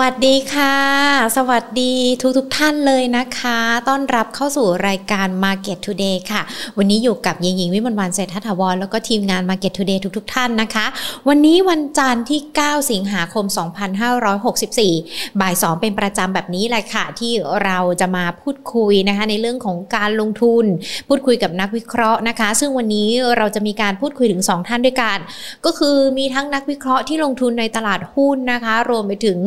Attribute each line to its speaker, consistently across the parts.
Speaker 1: วัสดีค่ะ สวัสดีทุกทุกท่านเลยนะคะ ต้อนรับเข้าสู่รายการ Market Today ค่ะ วันนี้อยู่กับยิงยิงวิมลวันเศรษฐถาวรแล้วก็ทีมงาน Market Today ทุกทุกท่านนะคะ วันนี้วันจันทร์ที่ 9 สิงหาคม 2564 บ่าย 2 เป็นประจำแบบนี้แหละค่ะ ที่เราจะมาพูดคุยนะคะ ในเรื่องของการลงทุน พูดคุยกับนักวิเคราะห์นะคะ ซึ่งวันนี้เราจะมีการพูดคุยถึง 2 ท่านด้วยกัน ก็คือมีทั้งนักวิเคราะห์ที่ลงทุนในตลาดหุ้นนะคะ รวมไปถึง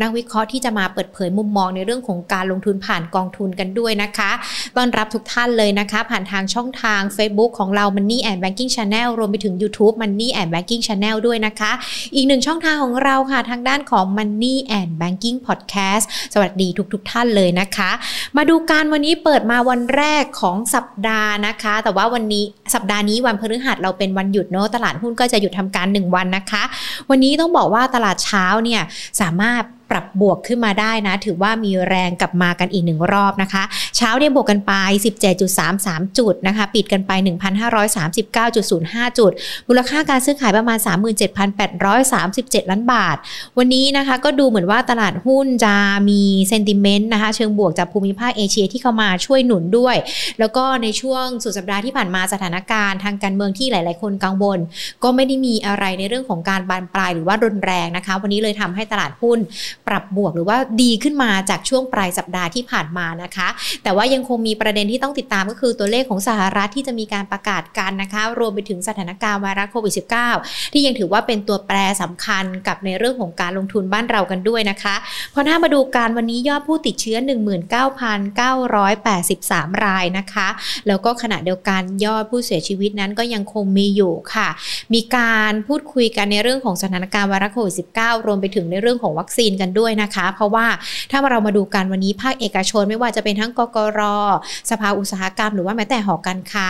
Speaker 1: นักวิเคราะห์ที่จะมาเปิดเผยมุมมองในเรื่องของการลงทุนผ่านกองทุนกันด้วยนะคะต้อนรับทุกท่านเลยนะคะ ผ่านทางช่องทาง Facebook ของเรา Money and Banking Channel รวมไปถึง YouTube Money and Banking Channel ด้วยนะคะ อีกหนึ่งช่องทางของเราค่ะทางด้านของ Money and Banking Podcast สวัสดีทุกๆทท่านเลยนะคะ มาดูการวันนี้เปิดมาวันแรกของสัปดาห์นะคะ แต่ว่าวันนี้สัปดาห์นี้วันพฤหัสเราเป็นวันหยุดเนาะตลาดหุ้นก็จะหยุดทำการ 1 วันนะคะ วันนี้ต้องบอกว่าตลาดเช้าเนี่ยสามารถ ปรับบวกขึ้นมาได้นะ ถือว่ามีแรงกลับมากันอีกหนึ่งรอบนะคะ เช้าเนี่ยบวกกันไป 17.33 จุดนะคะ ปิดกันไป 1,539.05 จุด มูลค่าการซื้อขายประมาณ 37,837 ล้านบาท วันนี้นะคะก็ดูเหมือนว่าตลาดหุ้นจะมีเซนติเมนต์นะคะ เชิงบวกจากภูมิภาคเอเชียที่เข้ามาช่วยหนุนด้วย แล้วก็ในช่วงสุดสัปดาห์ที่ผ่านมาสถานการณ์ทางการเมืองที่หลาย ๆ คนกังวล ก็ไม่ได้มีอะไรในเรื่องของการบานปลายหรือว่ารุนแรงนะคะ วันนี้เลยทำให้ตลาดหุ้นปรับบวกหรือว่าดีขึ้นมาจากช่วงปลายสัปดาห์ที่ผ่านมานะคะ แต่ว่ายังคงมีประเด็นที่ต้องติดตามก็คือตัวเลขของสหรัฐที่จะมีการประกาศกันนะคะ รวมไปถึงสถานการณ์ไวรัสโควิด -19 ที่ยังถือว่าเป็นตัวแปรสำคัญกับในเรื่องของการลงทุนบ้านเรากันด้วยนะคะพอถ้ามาดูการวันนี้ยอดผู้ติดเชื้อ 19,983 รายนะคะ แล้วก็ขณะเดียวกันยอดผู้เสียชีวิตนั้นก็ยังคงมีอยู่ค่ะ มีการพูดคุยกันในเรื่องของสถานการณ์ไวรัสโควิด -19 รวมไปถึงในเรื่องของวัคซีนกันด้วยนะคะ เพราะว่าถ้าเรามาดูกันวันนี้ภาคเอกชนไม่ว่าจะเป็นทั้งกกร สภาอุตสาหกรรม หรือว่าแม้แต่หอการค้า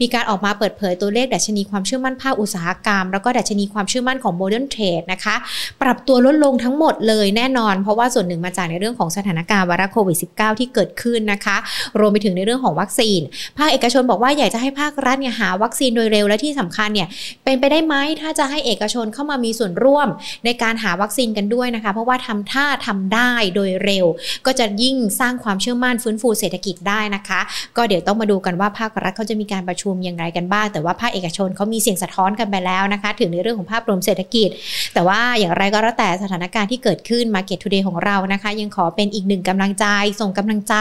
Speaker 1: มีการออกมาเปิดเผยตัวเลขดัชนีความเชื่อมั่นภาคอุตสาหกรรม แล้วก็ดัชนีความเชื่อมั่นของ modern trade นะคะ ปรับตัวลดลงทั้งหมดเลยแน่นอน เพราะว่าส่วนหนึ่งมาจากในเรื่องของสถานการณ์ไวรัสโควิด -19 ที่เกิดขึ้นนะคะ รวมไปถึงในเรื่องของวัคซีน ภาคเอกชนบอกว่าอยากจะให้ภาครัฐเนี่ยหาวัคซีนโดยเร็วและที่สำคัญเนี่ยเป็นไปได้ไหมถ้าจะให้เอกชนเข้ามามีส่วนร่วมในการหาวัคซีนกันด้วยนะคะ เพราะว่าทำท่าทำได้โดยเร็ว ก็จะยิ่งสร้างความเชื่อมั่นฟื้นฟูเศรษฐกิจได้นะคะ ก็เดี๋ยวต้องมาดูกันว่าภาครัฐเขาจะมีการประชุมอย่างไรกันบ้าง แต่ว่าภาคเอกชนเขามีเสียงสะท้อนกันไปแล้วนะคะ ถึงในเรื่องของภาพรวมเศรษฐกิจ แต่ว่าอย่างไรก็แล้วแต่สถานการณ์ที่เกิดขึ้น Market Today ของเรานะคะ ยังขอเป็นอีกหนึ่งกำลังใจ ส่งกำลังใจ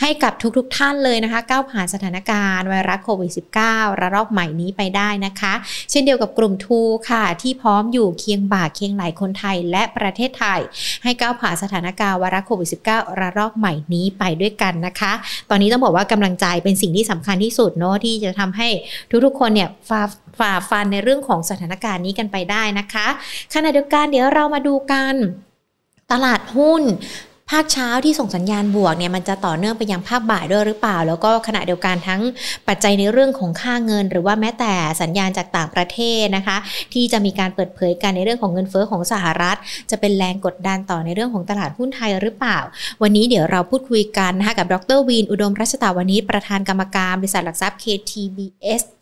Speaker 1: ให้กับทุกๆทท่านเลยนะคะก้าวผ่านสถานการณ์ไวรัสโควิด -19 ระลอกใหม่นี้ไปได้นะคะ เช่นเดียวกับกลุ่มทูค่ะ ที่พร้อมอยู่เคียงบ่าเคียงไหลคนไทยและประเทศไทยให้ก้าวผ่านสถานการณ์วาระโควิด -19 ระลอกใหม่นี้ไปด้วยกันนะคะ ตอนนี้ต้องบอกว่ากำลังใจเป็นสิ่งที่สำคัญที่สุดเนาะที่จะทำให้ทุกๆคนเนี่ยฝ่าฝ่าฟันในเรื่องของสถานการณ์นี้กันไปได้นะคะขณะเดียวกันเดี๋ยวเรามาดูกันตลาดหุ้น ภาคเช้าที่ส่งสัญญาณบวกเนี่ยมันจะต่อเนื่องไปยังภาคบ่ายด้วยหรือเปล่า แล้วก็ขณะเดียวกันทั้งปัจจัยในเรื่องของค่าเงิน หรือว่าแม้แต่สัญญาณจากต่างประเทศนะคะ ที่จะมีการเปิดเผยกันในเรื่องของเงินเฟ้อของสหรัฐ จะเป็นแรงกดดันต่อในเรื่องของตลาดหุ้นไทยหรือเปล่า วันนี้เดี๋ยวเราพูดคุยกันนะคะกับดรวีนอุดมรัชตาวานิชประธานกรรมการบริษัทหลักทรัพย์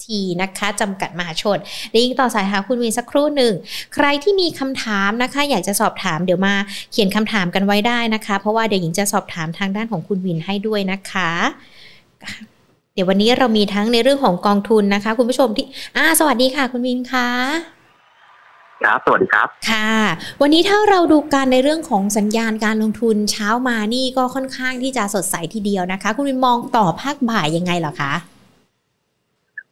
Speaker 1: KTBST นะคะจำกัดมหาชนได้ยิงต่อสายหาคุณวีนสักครู่หนึ่ง ใครที่มีคำถามนะคะ อยากจะสอบถามเดี๋ยวมาเขียนคำถามกันไว้ได้นะคะ เพราะว่าเดี๋ยวหญิงจะสอบถามทางด้านของคุณวินให้ด้วยนะคะเดี๋ยววันนี้เรามีทั้งในเรื่องของกองทุนนะคะ คุณผู้ชมที่อ่าสวัสดีค่ะ คุณวินคะ
Speaker 2: ครับสวัสดีครับ
Speaker 1: ค่ะ วันนี้ถ้าเราดูการในเรื่องของสัญญาณการลงทุนเช้ามานี่ก็ค่อนข้างที่จะสดใสทีเดียวนะคะ คุณวินมองต่อภาคบ่ายยังไงเหรอคะ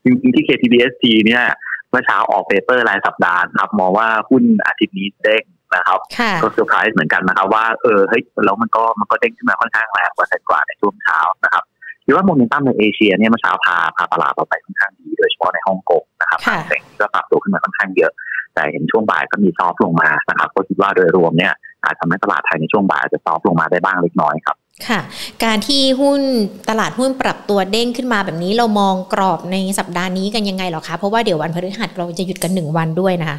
Speaker 2: จริงๆที่ KTBST เนี่ยเมื่อเช้าออก paper รายสัปดาห์ครับมองว่าหุ้นอาทิตย์นี้เด้งนะครับ
Speaker 1: ค่ะ
Speaker 2: ก็เซอร์ไพรส์เหมือนกันนะครับว่าเออเฮ้ยแล้วมันก็มันก็เด้งขึ้นมาค่อนข้างแรงกว่าแต่กว่าในช่วงเช้านะครับคิดว่าโมเมนตัมในเอเชียเนี่ยเมื่อเช้าพาพาตลาดเราไปค่อนข้างดีโดยเฉพาะในฮ่องกงนะครับ
Speaker 1: ฮั่ง
Speaker 2: เส็งก็ปรับตัวขึ้นมาค่อนข้างเยอะ แต่เห็นช่วงบ่ายก็มี soft ลงมานะครับก็คิดว่าโดยรวมเนี่ยอาจทำให้ตลาดไทยในช่วงบ่ายอาจจะ soft ลงมาได้บ้างเล็กน้อยครับ
Speaker 1: ค่ะ การที่หุ้นตลาดหุ้นปรับตัวเด้งขึ้นมาแบบนี้เรามองกรอบในสัปดาห์นี้กันยังไงเหรอคะ เพราะว่าเดี๋ยววันพฤหัสเราจะหยุดกันหนึ่งวันด้วยนะคะ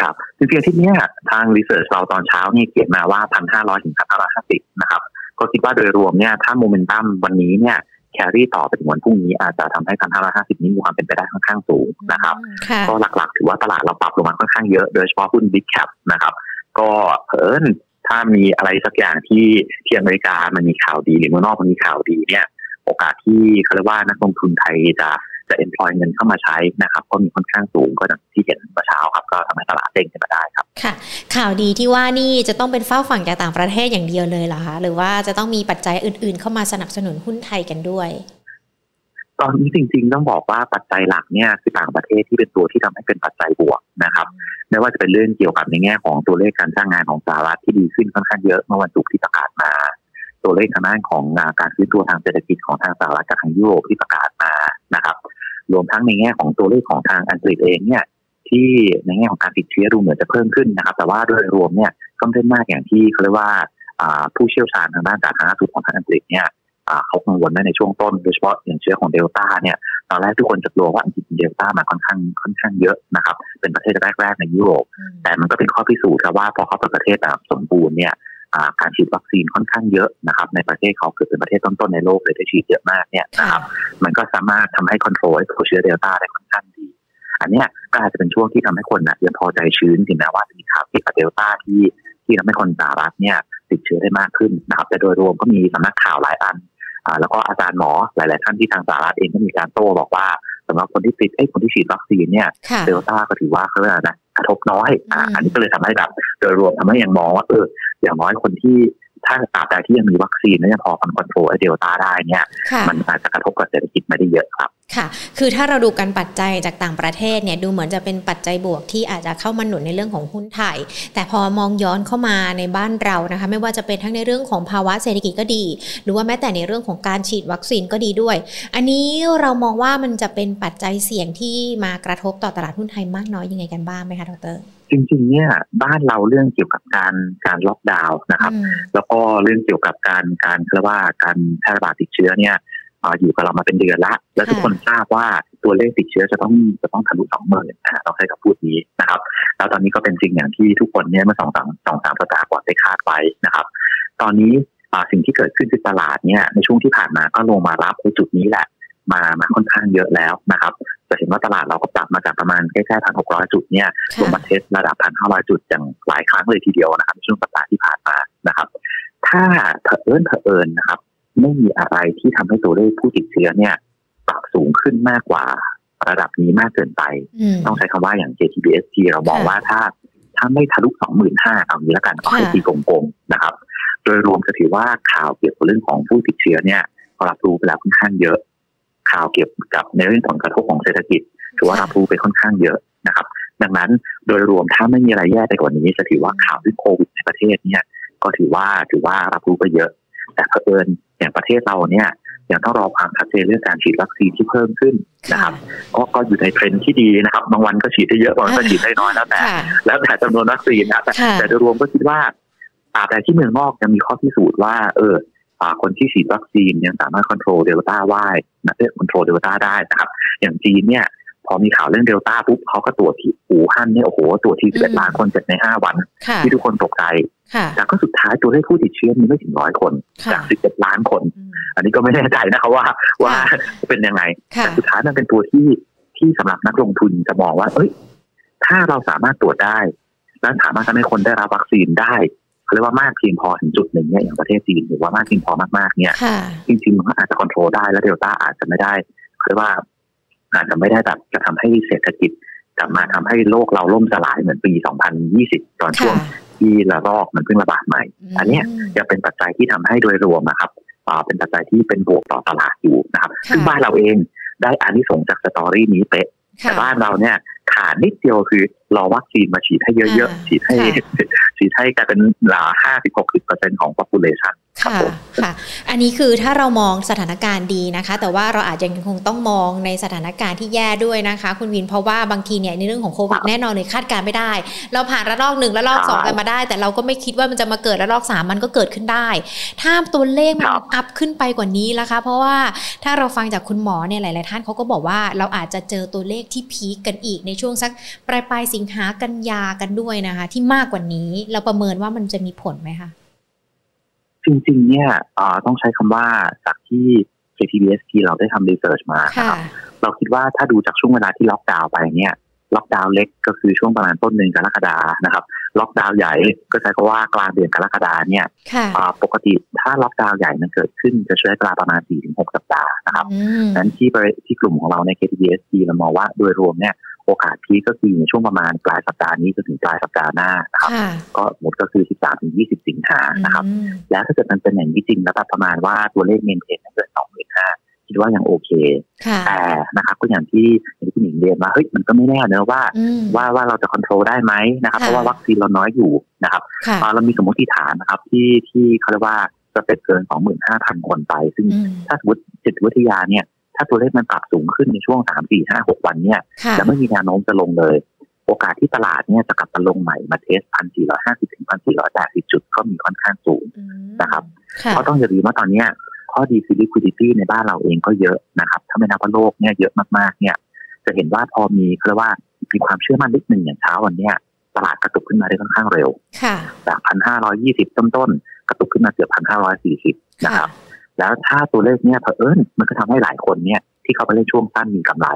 Speaker 2: ครับจริงๆอาที่เนี้ยทางรีเสิร์ชเราตอนเช้านี่เขียนมาว่าพันห้าร้อยถึงพันห้าร้อยห้าสิบนะครับก็คิดว่าโดยรวมเนี่ยถ้าโมเมนตัมวันนี้เนี่ยแครี่ต่อไปถึงวันพรุ่งนี้อาจจะทำให้พันห้าร้อยห้าสิบนี้มีความเป็นไปได้ค่อนข้างสูงนะครับ
Speaker 1: ค่ะ
Speaker 2: ก็หลักๆ ถือว่าตลาดเราปรับลงมาค่อนข้างเยอะโดยเฉพาะหุ้น Big Cap นะครับก็เผอิญท ถ้ามีอะไรสักอย่างที่ที่อเมริกามันมีข่าวดีหรือเมืองนอกมันมีข่าวดีเนี่ย โอกาสที่เขาเรียกว่านักลงทุนไทยจะจะ employ เงินเข้ามาใช้นะครับก็มีค่อนข้างสูงก็อย่างที่เห็นเมื่อเช้าครับ ก็ทำให้ตลาดเด้งขึ้นมาได้ครับ
Speaker 1: ค่ะข่าวดีที่ว่านี่จะต้องเป็นเฝ้าฝั่งจากต่างประเทศอย่างเดียวเลยเหรอคะหรือว่าจะต้องมีปัจจัยอื่น ๆ เข้ามาสนับสนุนหุ้นไทยกันด้วย
Speaker 2: ตอนนี้จริงๆต้องบอกว่าปัจจัยหลักเนี่ยคือต่างประเทศที่เป็นตัวที่ทำให้เป็นปัจจัยบวกนะครับไม่ว่าจะเป็นเรื่องเกี่ยวกับในแง่ของตัวเลขการจ้างงานของสหรัฐที่ดีขึ้นค่อนข้างเยอะเมื่อวันศุกร์ที่ประกาศมา ตัวเลขทางด้านของการซื้อตัวทางเศรษฐกิจของทางสหรัฐกับทางยุโรปที่ประกาศมานะครับ รวมทั้งในแง่ของตัวเลขของทางอังกฤษเองเนี่ยที่ในแง่ของการติดเชื้อดูเหมือนจะเพิ่มขึ้นนะครับ แต่ว่าโดยรวมเนี่ยก็ไม่ได้มากอย่างที่เขาเรียกว่าผู้เชี่ยวชาญทางด้านสาธารณสุขของทางอังกฤษเนี่ย เขากังวลในช่วงต้นโดยเฉพาะอย่างเชื้อของเดลต้าเนี่ยตอนแรกทุกคนจะกลัวว่าอังกฤษเดลต้ามาค่อนข้างค่อนข้างเยอะนะครับ เป็นประเทศแรกๆในยุโรป แต่มันก็เป็นข้อพิสูจน์ครับว่าพอเขาเป็นประเทศแบบสมบูรณ์เนี่ยการฉีดวัคซีนค่อนข้างเยอะนะครับ ในประเทศเขาคือเป็นประเทศต้นๆในโลกเลยที่ฉีดเยอะมากเนี่ยนะครับมันก็สามารถทำให้คอนโทรลตัวเชื้อเดลต้าได้ค่อนข้างดี อันนี้ก็อาจจะเป็นช่วงที่ทำให้คนนะยังพอใจชื้นถึงแม้ว่าจะมีข่าวเกี่ยวกับเดลต้าที่ที่ทำให้คนสหรัฐเนี่ยติดเชื้อได้มากขึ้นนะครับแต่โดยรวมก็มีสำนักข่าวหลายอัน แล้วก็อาจารย์หมอหลาย ๆ ท่านที่ทางสหรัฐเองก็มีการโต้บอกว่าสำหรับคนที่ติดไอ้คนที่ฉีดวัคซีนเนี่ยเดลต้าก็ถือว่าเขาเรียกนะกระทบน้อยอ่าอันนี้ก็เลยทำให้แบบ โดยรวมทำให้ยังมองว่าเอออย่างน้อยคนที่ ถ้าตราบใดที่ยังมีวัคซีนและยังพอ control ไอ้เดลต้าได้เนี่ยมันอาจจะกระทบกับเศรษฐกิจไม่ได้เยอะครับ
Speaker 1: ค่ะ คือถ้าเราดูกันปัจจัยจากต่างประเทศเนี่ยดูเหมือนจะเป็นปัจจัยบวกที่อาจจะเข้ามาหนุนในเรื่องของหุ้นไทย แต่พอมองย้อนเข้ามาในบ้านเรานะคะ ไม่ว่าจะเป็นทั้งในเรื่องของภาวะเศรษฐกิจก็ดี หรือว่าแม้แต่ในเรื่องของการฉีดวัคซีนก็ดีด้วย อันนี้เรามองว่ามันจะเป็นปัจจัยเสี่ยงที่มากระทบต่อตลาดหุ้นไทยมากน้อยยังไงกันบ้างไหมคะดร
Speaker 2: จริงๆเนี่ยบ้านเราเรื่องเกี่ยวกับการการล็อกดาวน์นะครับ แล้วก็เรื่องเกี่ยวกับการการเรียกว่าการแพร่ระบาดติดเชื้อเนี่ยอยู่กับเรามาเป็นเดือนละ แล้วทุกคนทราบว่าตัวเลขติดเชื้อจะต้องจะต้องทะลุสองหมื่นนะต้องใช้คำพูดนี้นะครับ แล้วตอนนี้ก็เป็นสิ่งอย่างที่ทุกคนเนี่ยเมื่อสองสามสองสามสัปดาห์ก่อนได้คาดไว้นะครับ ตอนนี้สิ่งที่เกิดขึ้นคือตลาดเนี่ยในช่วงที่ผ่านมาก็ลงมารับในจุดนี้แหละมามาค่อนข้างเยอะแล้วนะครับ จะเห็นว่าตลาดเราก็ปรับมาจากประมาณใกล้ๆพันหกร้อยจุดเนี่ยลงมาเทสระดับพันห้าร้อยจุดอย่างหลายครั้งเลยทีเดียวนะครับช่วงสัปดาห์ที่ผ่านมานะครับ ถ้าเผอิญเผอิญนะครับ ไม่มีอะไรที่ทำให้ตัวเลขผู้ติดเชื้อเนี่ยปรับสูงขึ้นมากกว่าระดับนี้มากเกินไป ต้องใช้คำว่าอย่าง JTBST เรามองว่าถ้าถ้าไม่ทะลุสองหมื่นห้าเอางี้แล้วกันเอาให้ตีกลมๆนะครับ โดยรวมจะถือว่าข่าวเกี่ยวกับเรื่องของผู้ติดเชื้อเนี่ยรับรู้ไปแล้วค่อนข้างเยอะ ข่าวเกี่ยวกับในเรื่องผลกระทบของเศรษฐกิจถือว่ารับรู้ไปค่อนข้างเยอะนะครับ ดังนั้นโดยรวมถ้าไม่มีอะไรแย่ไปกว่านี้จะถือว่าข่าวเรื่องโควิดในประเทศเนี่ยก็ถือว่าถือว่ารับรู้ไปเยอะ แต่เผอิญอย่างประเทศเราเนี่ยยังต้องรอความชัดเจนเรื่องการฉีดวัคซีนที่เพิ่มขึ้นนะครับก็ก็อยู่ในเทรนที่ดีนะครับบางวันก็ฉีดได้เยอะบางวันก็ฉีดได้น้อยแล้วแต่ แล้วแต่จำนวนวัคซีนนะแต่โดยรวมก็คิดว่าตราบใดที่เมืองนอกยังมีข้อพิสูจน์ว่าเออ คนที่ฉีดวัคซีนยังสามารถควบคุมเดลต้าได้นะเรียกควบคุมเดลต้าได้นะครับ อย่างจีนเนี่ยพอมีข่าวเรื่องเดลต้าปุ๊บเขาก็ตรวจที่อู่ฮั่นเนี่ยโอ้โหตรวจที่สิบเอ็ดล้านคนเจ็ดในห้าวัน ที่ทุกคนตกใจแต่ก็สุดท้ายตัวเลขผู้ติดเชื้อมีไม่ถึงร้อยคนจากสิบเอ็ดล้านคน อันนี้ก็ไม่แน่ใจนะครับว่าว่าเป็นยังไงแต่สุดท้ายมันเป็นตัวที่ที่สำหรับนักลงทุนจะมองว่า เอ้ย ถ้าเราสามารถตรวจได้ และสามารถทำให้คนได้รับวัคซีนได้ เรียกว่ามากเพียงพอถึงจุดหนึ่งเนี่ยอย่างประเทศจีนหรือว่ามากเพียงพอมากๆเนี่ยจริงๆมันก็อาจจะควบคุมได้แล้วเดลต้าอาจจะไม่ได้เรียกว่าอาจจะไม่ได้แบบจะทำให้เศรษฐกิจกลับมาทำให้โลกเราล่มสลายเหมือนปี 2020 ตอนช่วงที่ระลอกมันเพิ่งระบาดใหม่ อันนี้จะเป็นปัจจัยที่ทำให้โดยรวมนะครับเป็นปัจจัยที่เป็นบวกต่อตลาดอยู่นะครับซึ่งบ้านเราเองได้อานิสงจากสตอรี่นี้เป๊ะแต่บ้านเราเนี่ย ขาดนิดเดียวคือรอวัคซีนมาฉีดให้เยอะๆ ฉีดให้ฉีดให้กลายเป็นหลาห้าสิบหกสิบเปอร์เซ็นต์ของ population
Speaker 1: ค่ะค่ะ อันนี้คือถ้าเรามองสถานการณ์ดีนะคะ แต่ว่าเราอาจจะยังคงต้องมองในสถานการณ์ที่แย่ด้วยนะคะ คุณวินเพราะว่าบางทีเนี่ยในเรื่องของโควิดแน่นอนเลยคาดการไม่ได้ เราผ่านระลอกหนึ่งระลอกสองกันมาได้ แต่เราก็ไม่คิดว่ามันจะมาเกิดระลอกสามมันก็เกิดขึ้นได้ ถ้าตัวเลขมันอัพขึ้นไปกว่านี้นะคะ เพราะว่าถ้าเราฟังจากคุณหมอเนี่ยหลาย ๆ ท่านเขาก็บอกว่าเราอาจจะเจอตัวเลขที่พีคกันอีกในช่วงสักปลายปลายสิงหากันยากันด้วยนะคะ ที่มากกว่านี้เราประเมินว่ามันจะมีผลไหมคะ
Speaker 2: จริงๆ เนี่ยต้องใช้คำว่าจากที่ KTBST เราได้ทำรีเสิร์ชมาครับเราคิดว่าถ้าดูจากช่วงเวลาที่ล็อกดาวน์ไปเนี่ยล็อกดาวน์เล็กก็คือช่วงประมาณต้นเดือนกรกฎานะครับล็อกดาวน์ใหญ่ก็ใช้คำว่ากลางเดือนกรกฎาเนี่ย
Speaker 1: ค่ะ
Speaker 2: อ่าปกติถ้าล็อกดาวน์ใหญ่มันเกิดขึ้นจะใช้เวลาประมาณ4-6 สัปดาห์นะครับ
Speaker 1: อืม
Speaker 2: นั้นที่บริที่กลุ่มของเราใน KTBSG เรามองว่าโดยรวมเนี่ย โอกาสพีคก็คือในช่วงประมาณปลายสัปดาห์นี้จนถึงปลายสัปดาห์หน้านะครับ
Speaker 1: ค่ะ
Speaker 2: ก็หมดก็คือ 13-20 สิงหานะครับ
Speaker 1: อืม
Speaker 2: แล้วถ้าเกิดมันเป็นอย่างนี้จริงแล้วแบบประมาณว่าตัวเลขเมนเทนเกิน25,000คิดว่ายังโอเค
Speaker 1: ค่ะ
Speaker 2: แต่นะครับก็อย่างที่อย่างที่คุณหญิงเรียนว่าเฮ้ยมันก็ไม่แน่เนอะว่า
Speaker 1: อืม
Speaker 2: ว่าว่าเราจะควบคุมได้ไหมนะครับ
Speaker 1: ค่ะ
Speaker 2: เพราะว่าวัคซีนเราน้อยอยู่นะครับ
Speaker 1: ค่ะ
Speaker 2: อ่าเรามีสมมติฐานนะครับที่ที่เขาเรียกว่าจะเป็นเกิน 25,000 คนไป ซึ่ง
Speaker 1: อืม
Speaker 2: ถ้าสมมติจิตวิทยาเนี่ยถ้าตัวเลขมันปรับสูงขึ้นในช่วง3 4 5 6วันเนี่ย
Speaker 1: ค่ะ
Speaker 2: จะไม่มีแนวโน้มจะลงเลย โอกาสที่ตลาดเนี่ยจะกลับมาลงใหม่มาเทส1,450ถึง1,480จุดก็มีค่อนข้างสูง
Speaker 1: อืม
Speaker 2: นะครับ
Speaker 1: ค่ะ
Speaker 2: เพราะต้องอย่าลืมว่าตอนเนี้ยข้อดีคือ liquidity ในบ้านเราเองก็เยอะนะครับ ถ้าไม่นับว่าโลกเนี่ยเยอะมากๆเนี่ย จะเห็นว่าพอมีเขาเรียกว่ามีความเชื่อมั่นนิดหนึ่งอย่างเช้าวันเนี้ยตลาดกระตุกขึ้นมาได้ค่อนข้างเร็ว
Speaker 1: ค่ะ
Speaker 2: จากพันห้าร้อยี่สิบต้นๆกระตุกขึ้นมาเกือบพันห้าร้อยสี่สิบนะครับ แล้วถ้าตัวเลขเนี่ยเผอิญมันก็ทำให้หลายคนเนี่ยที่เขาไปเล่นช่วงสั้นมีกำไร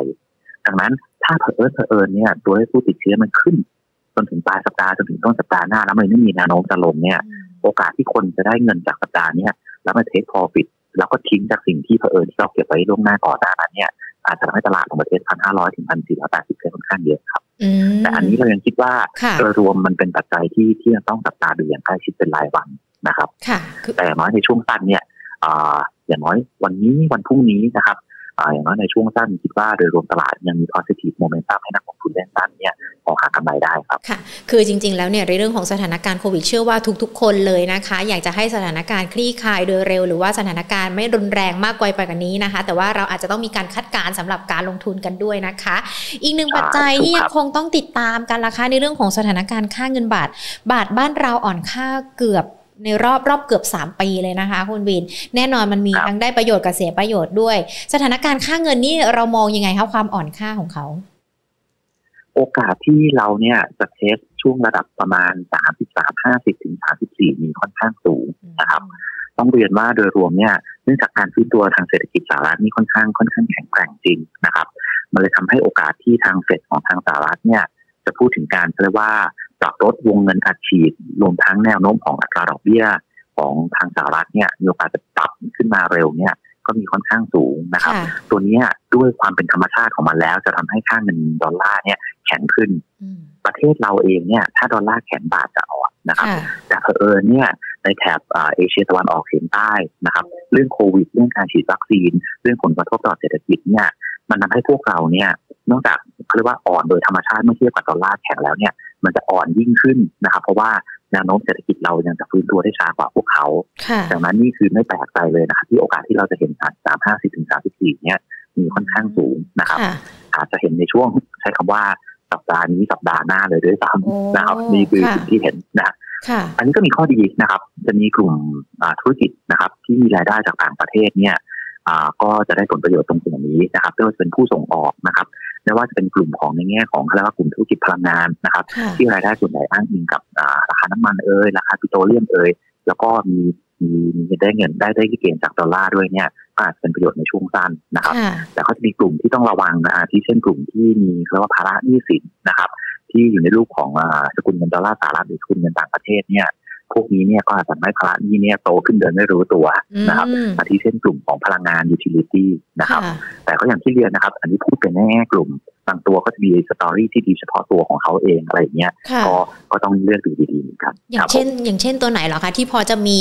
Speaker 2: ดังนั้นถ้าเผอิญเผอิญเนี่ยตัวเลขผู้ติดเชื้อมันขึ้น จนถึงปลายสัปดาห์จนถึงต้นสัปดาห์หน้าแล้วมันไม่มีแนวโน้มจะลงเนี่ย
Speaker 1: อืม
Speaker 2: โอกาสที่คนจะได้เงินจากสัปดาห์เนี้ยแล้วมาเทคพอฟิตแล้วก็ทิ้งจากสิ่งที่เผอิญที่เราเก็บไว้ล่วงหน้าก่อนหน้านั้นเนี่ยอาจจะทำให้ตลาดของประเทศพันห้าร้อยถึงพันสี่ร้อยแปดสิบค่อนข้างเยอะครับ
Speaker 1: อืม
Speaker 2: แต่อันนี้เรายังคิดว่า
Speaker 1: ค่ะ
Speaker 2: โดยรวมมันเป็นปัจจัยที่ที่ยังต้องจับตาดูอย่างใกล้ชิดเป็นรายวันนะครับ
Speaker 1: ค่ะคือ
Speaker 2: แต่อย่างน้อยในช่วงสั้นเนี่ย อย่างน้อยวันนี้วันพรุ่งนี้นะครับอย่างน้อยในช่วงสั้นคิดว่าโดยรวมตลาดยังมี positive momentum ให้นักลงทุนเล่นสั้นเนี่ยพอหากำไรได้ครับ
Speaker 1: ค่ะคือจริง ๆ แล้วเนี่ยในเรื่องของสถานการณ์โควิดเชื่อว่าทุกๆ คนเลยนะคะ อยากจะให้สถานการณ์คลี่คลายโดยเร็ว หรือว่าสถานการณ์ไม่รุนแรงมากกว่าไปกว่านี้นะคะ แต่ว่าเราอาจจะต้องมีการคาดการณ์สำหรับการลงทุนกันด้วยนะคะ อีกหนึ่งปัจจัยที่ยังคงต้องติดตามกันราคาในเรื่องของสถานการณ์ค่าเงินบาท บาทบ้านเราอ่อนค่าเกือบ ในรอบรอบเกือบ 3 ปีเลยนะคะ คุณวิน แน่นอนมันมี
Speaker 2: ครับ
Speaker 1: ทั้งได้ประโยชน์กับเสียประโยชน์ด้วย สถานการณ์ค่าเงินนี่เรามองยังไงคะความอ่อนค่าของเขา
Speaker 2: โอกาสที่เราเนี่ยจะเทสช่วงระดับประมาณ 33 50ถึง34 มีค่อนข้างสูงนะครับ ต้องเรียนว่าโดยรวมเนี่ยเนื่องจากการฟื้นตัวทางเศรษฐกิจสหรัฐนี่ค่อนข้างค่อนข้างแข็งแกร่งจริงนะครับ มันเลยทำให้โอกาสที่ทางเฟดของทางสหรัฐเนี่ยจะพูดถึงการเรียกว่า ปรับลดวงเงินอัดฉีดรวมทั้งแนวโน้มของอัตราดอกเบี้ยของทางสหรัฐเนี่ยมีโอกาสจะปรับขึ้นมาเร็วเนี่ยก็มีค่อนข้างสูงนะครับ
Speaker 1: ค่ะ
Speaker 2: ตัวเนี้ยด้วยความเป็นธรรมชาติของมันแล้ว จะทำให้ค่าเงินดอลลาร์เนี่ยแข็งขึ้น
Speaker 1: อืม
Speaker 2: ประเทศเราเองเนี่ยถ้าดอลลาร์แข็งบาทจะอ่อนนะครับ
Speaker 1: ค่ะ
Speaker 2: แต่เผอิญเนี่ยในแถบอ่าเอเชียตะวันออกเฉียงใต้นะครับ เรื่องโควิด เรื่องการฉีดวัคซีน เรื่องผลกระทบต่อเศรษฐกิจเนี่ยมันทำให้พวกเราเนี่ยนอกจากเขาเรียกว่าอ่อนโดยธรรมชาติเมื่อเทียบกับดอลลาร์แข็งแล้วเนี่ย มันจะอ่อนยิ่งขึ้นนะครับ เพราะว่าแนวโน้มเศรษฐกิจเรายังจะฟื้นตัวได้ช้ากว่าพวกเขา
Speaker 1: ค่ะ
Speaker 2: ดังนั้นนี่คือไม่แปลกใจเลยนะครับที่โอกาสที่เราจะเห็นสามห้าสิบถึงสามสิบสี่เนี่ยมีค่อนข้างสูงนะครับ
Speaker 1: ค่ะ
Speaker 2: อาจจะเห็นในช่วงใช้คำว่าสัปดาห์นี้สัปดาห์หน้าเลยด้วยซ้
Speaker 1: โอ้ำ
Speaker 2: นะครับนี่คือ
Speaker 1: ค่ะ
Speaker 2: สิ่งที่เห็นนะ
Speaker 1: ค่ะ
Speaker 2: อันนี้ก็มีข้อดีนะครับ จะมีกลุ่มอ่าธุรกิจนะครับ ที่มีรายได้จากต่างประเทศเนี่ยอ่าก็จะได้ผลประโยชน์ตรงกลุ่มนี้นะครับไม่ว่าจะเป็นผู้ส่งออกนะครับ ไม่ว่าจะเป็นกลุ่มของในแง่ของเขาเรียกว่ากลุ่มธุรกิจพลังงานนะครับ
Speaker 1: ค่ะ
Speaker 2: ที่รายได้ส่วนใหญ่อ้างอิงกับอ่าราคาน้ำมันเอ่ยราคาปิโตรเลียมเอ่ยแล้วก็มีมีมีได้เงินได้ได้ gain จากดอลลาร์ด้วยเนี่ยก็อาจจะเป็นประโยชน์ในช่วงสั้นนะครับ
Speaker 1: ค่ะ
Speaker 2: แต่ก็จะมีกลุ่มที่ต้องระวังนะอาทิเช่นกลุ่มที่มีเรียกว่าภาระหนี้สินนะครับ ที่อยู่ในรูปของอ่าสกุลเงินดอลลาร์สหรัฐหรือสกุลเงินต่างประเทศเนี่ย พวกนี้เนี่ยก็อาจจะทำให้ภาระหนี้เนี่ยโตขึ้นโดยไม่รู้ตัวนะครับ
Speaker 1: อืม
Speaker 2: อาทิเช่นกลุ่มของพลังงาน utility นะครับ
Speaker 1: ค่ะ
Speaker 2: แต่ก็อย่างที่เรียนนะครับ อันนี้พูดเป็นแง่กลุ่มบางตัวก็จะมี story ที่ดีเฉพาะตัวของเขาเองอะไรอย่างเงี้ย
Speaker 1: ค่ะ
Speaker 2: ก็ก็ต้องเลือกดูดีๆเหมือนกัน
Speaker 1: อย่า
Speaker 2: ค
Speaker 1: ง
Speaker 2: รับผม
Speaker 1: เช่น อย่างเช่นตัวไหนเหรอคะที่พอจะมี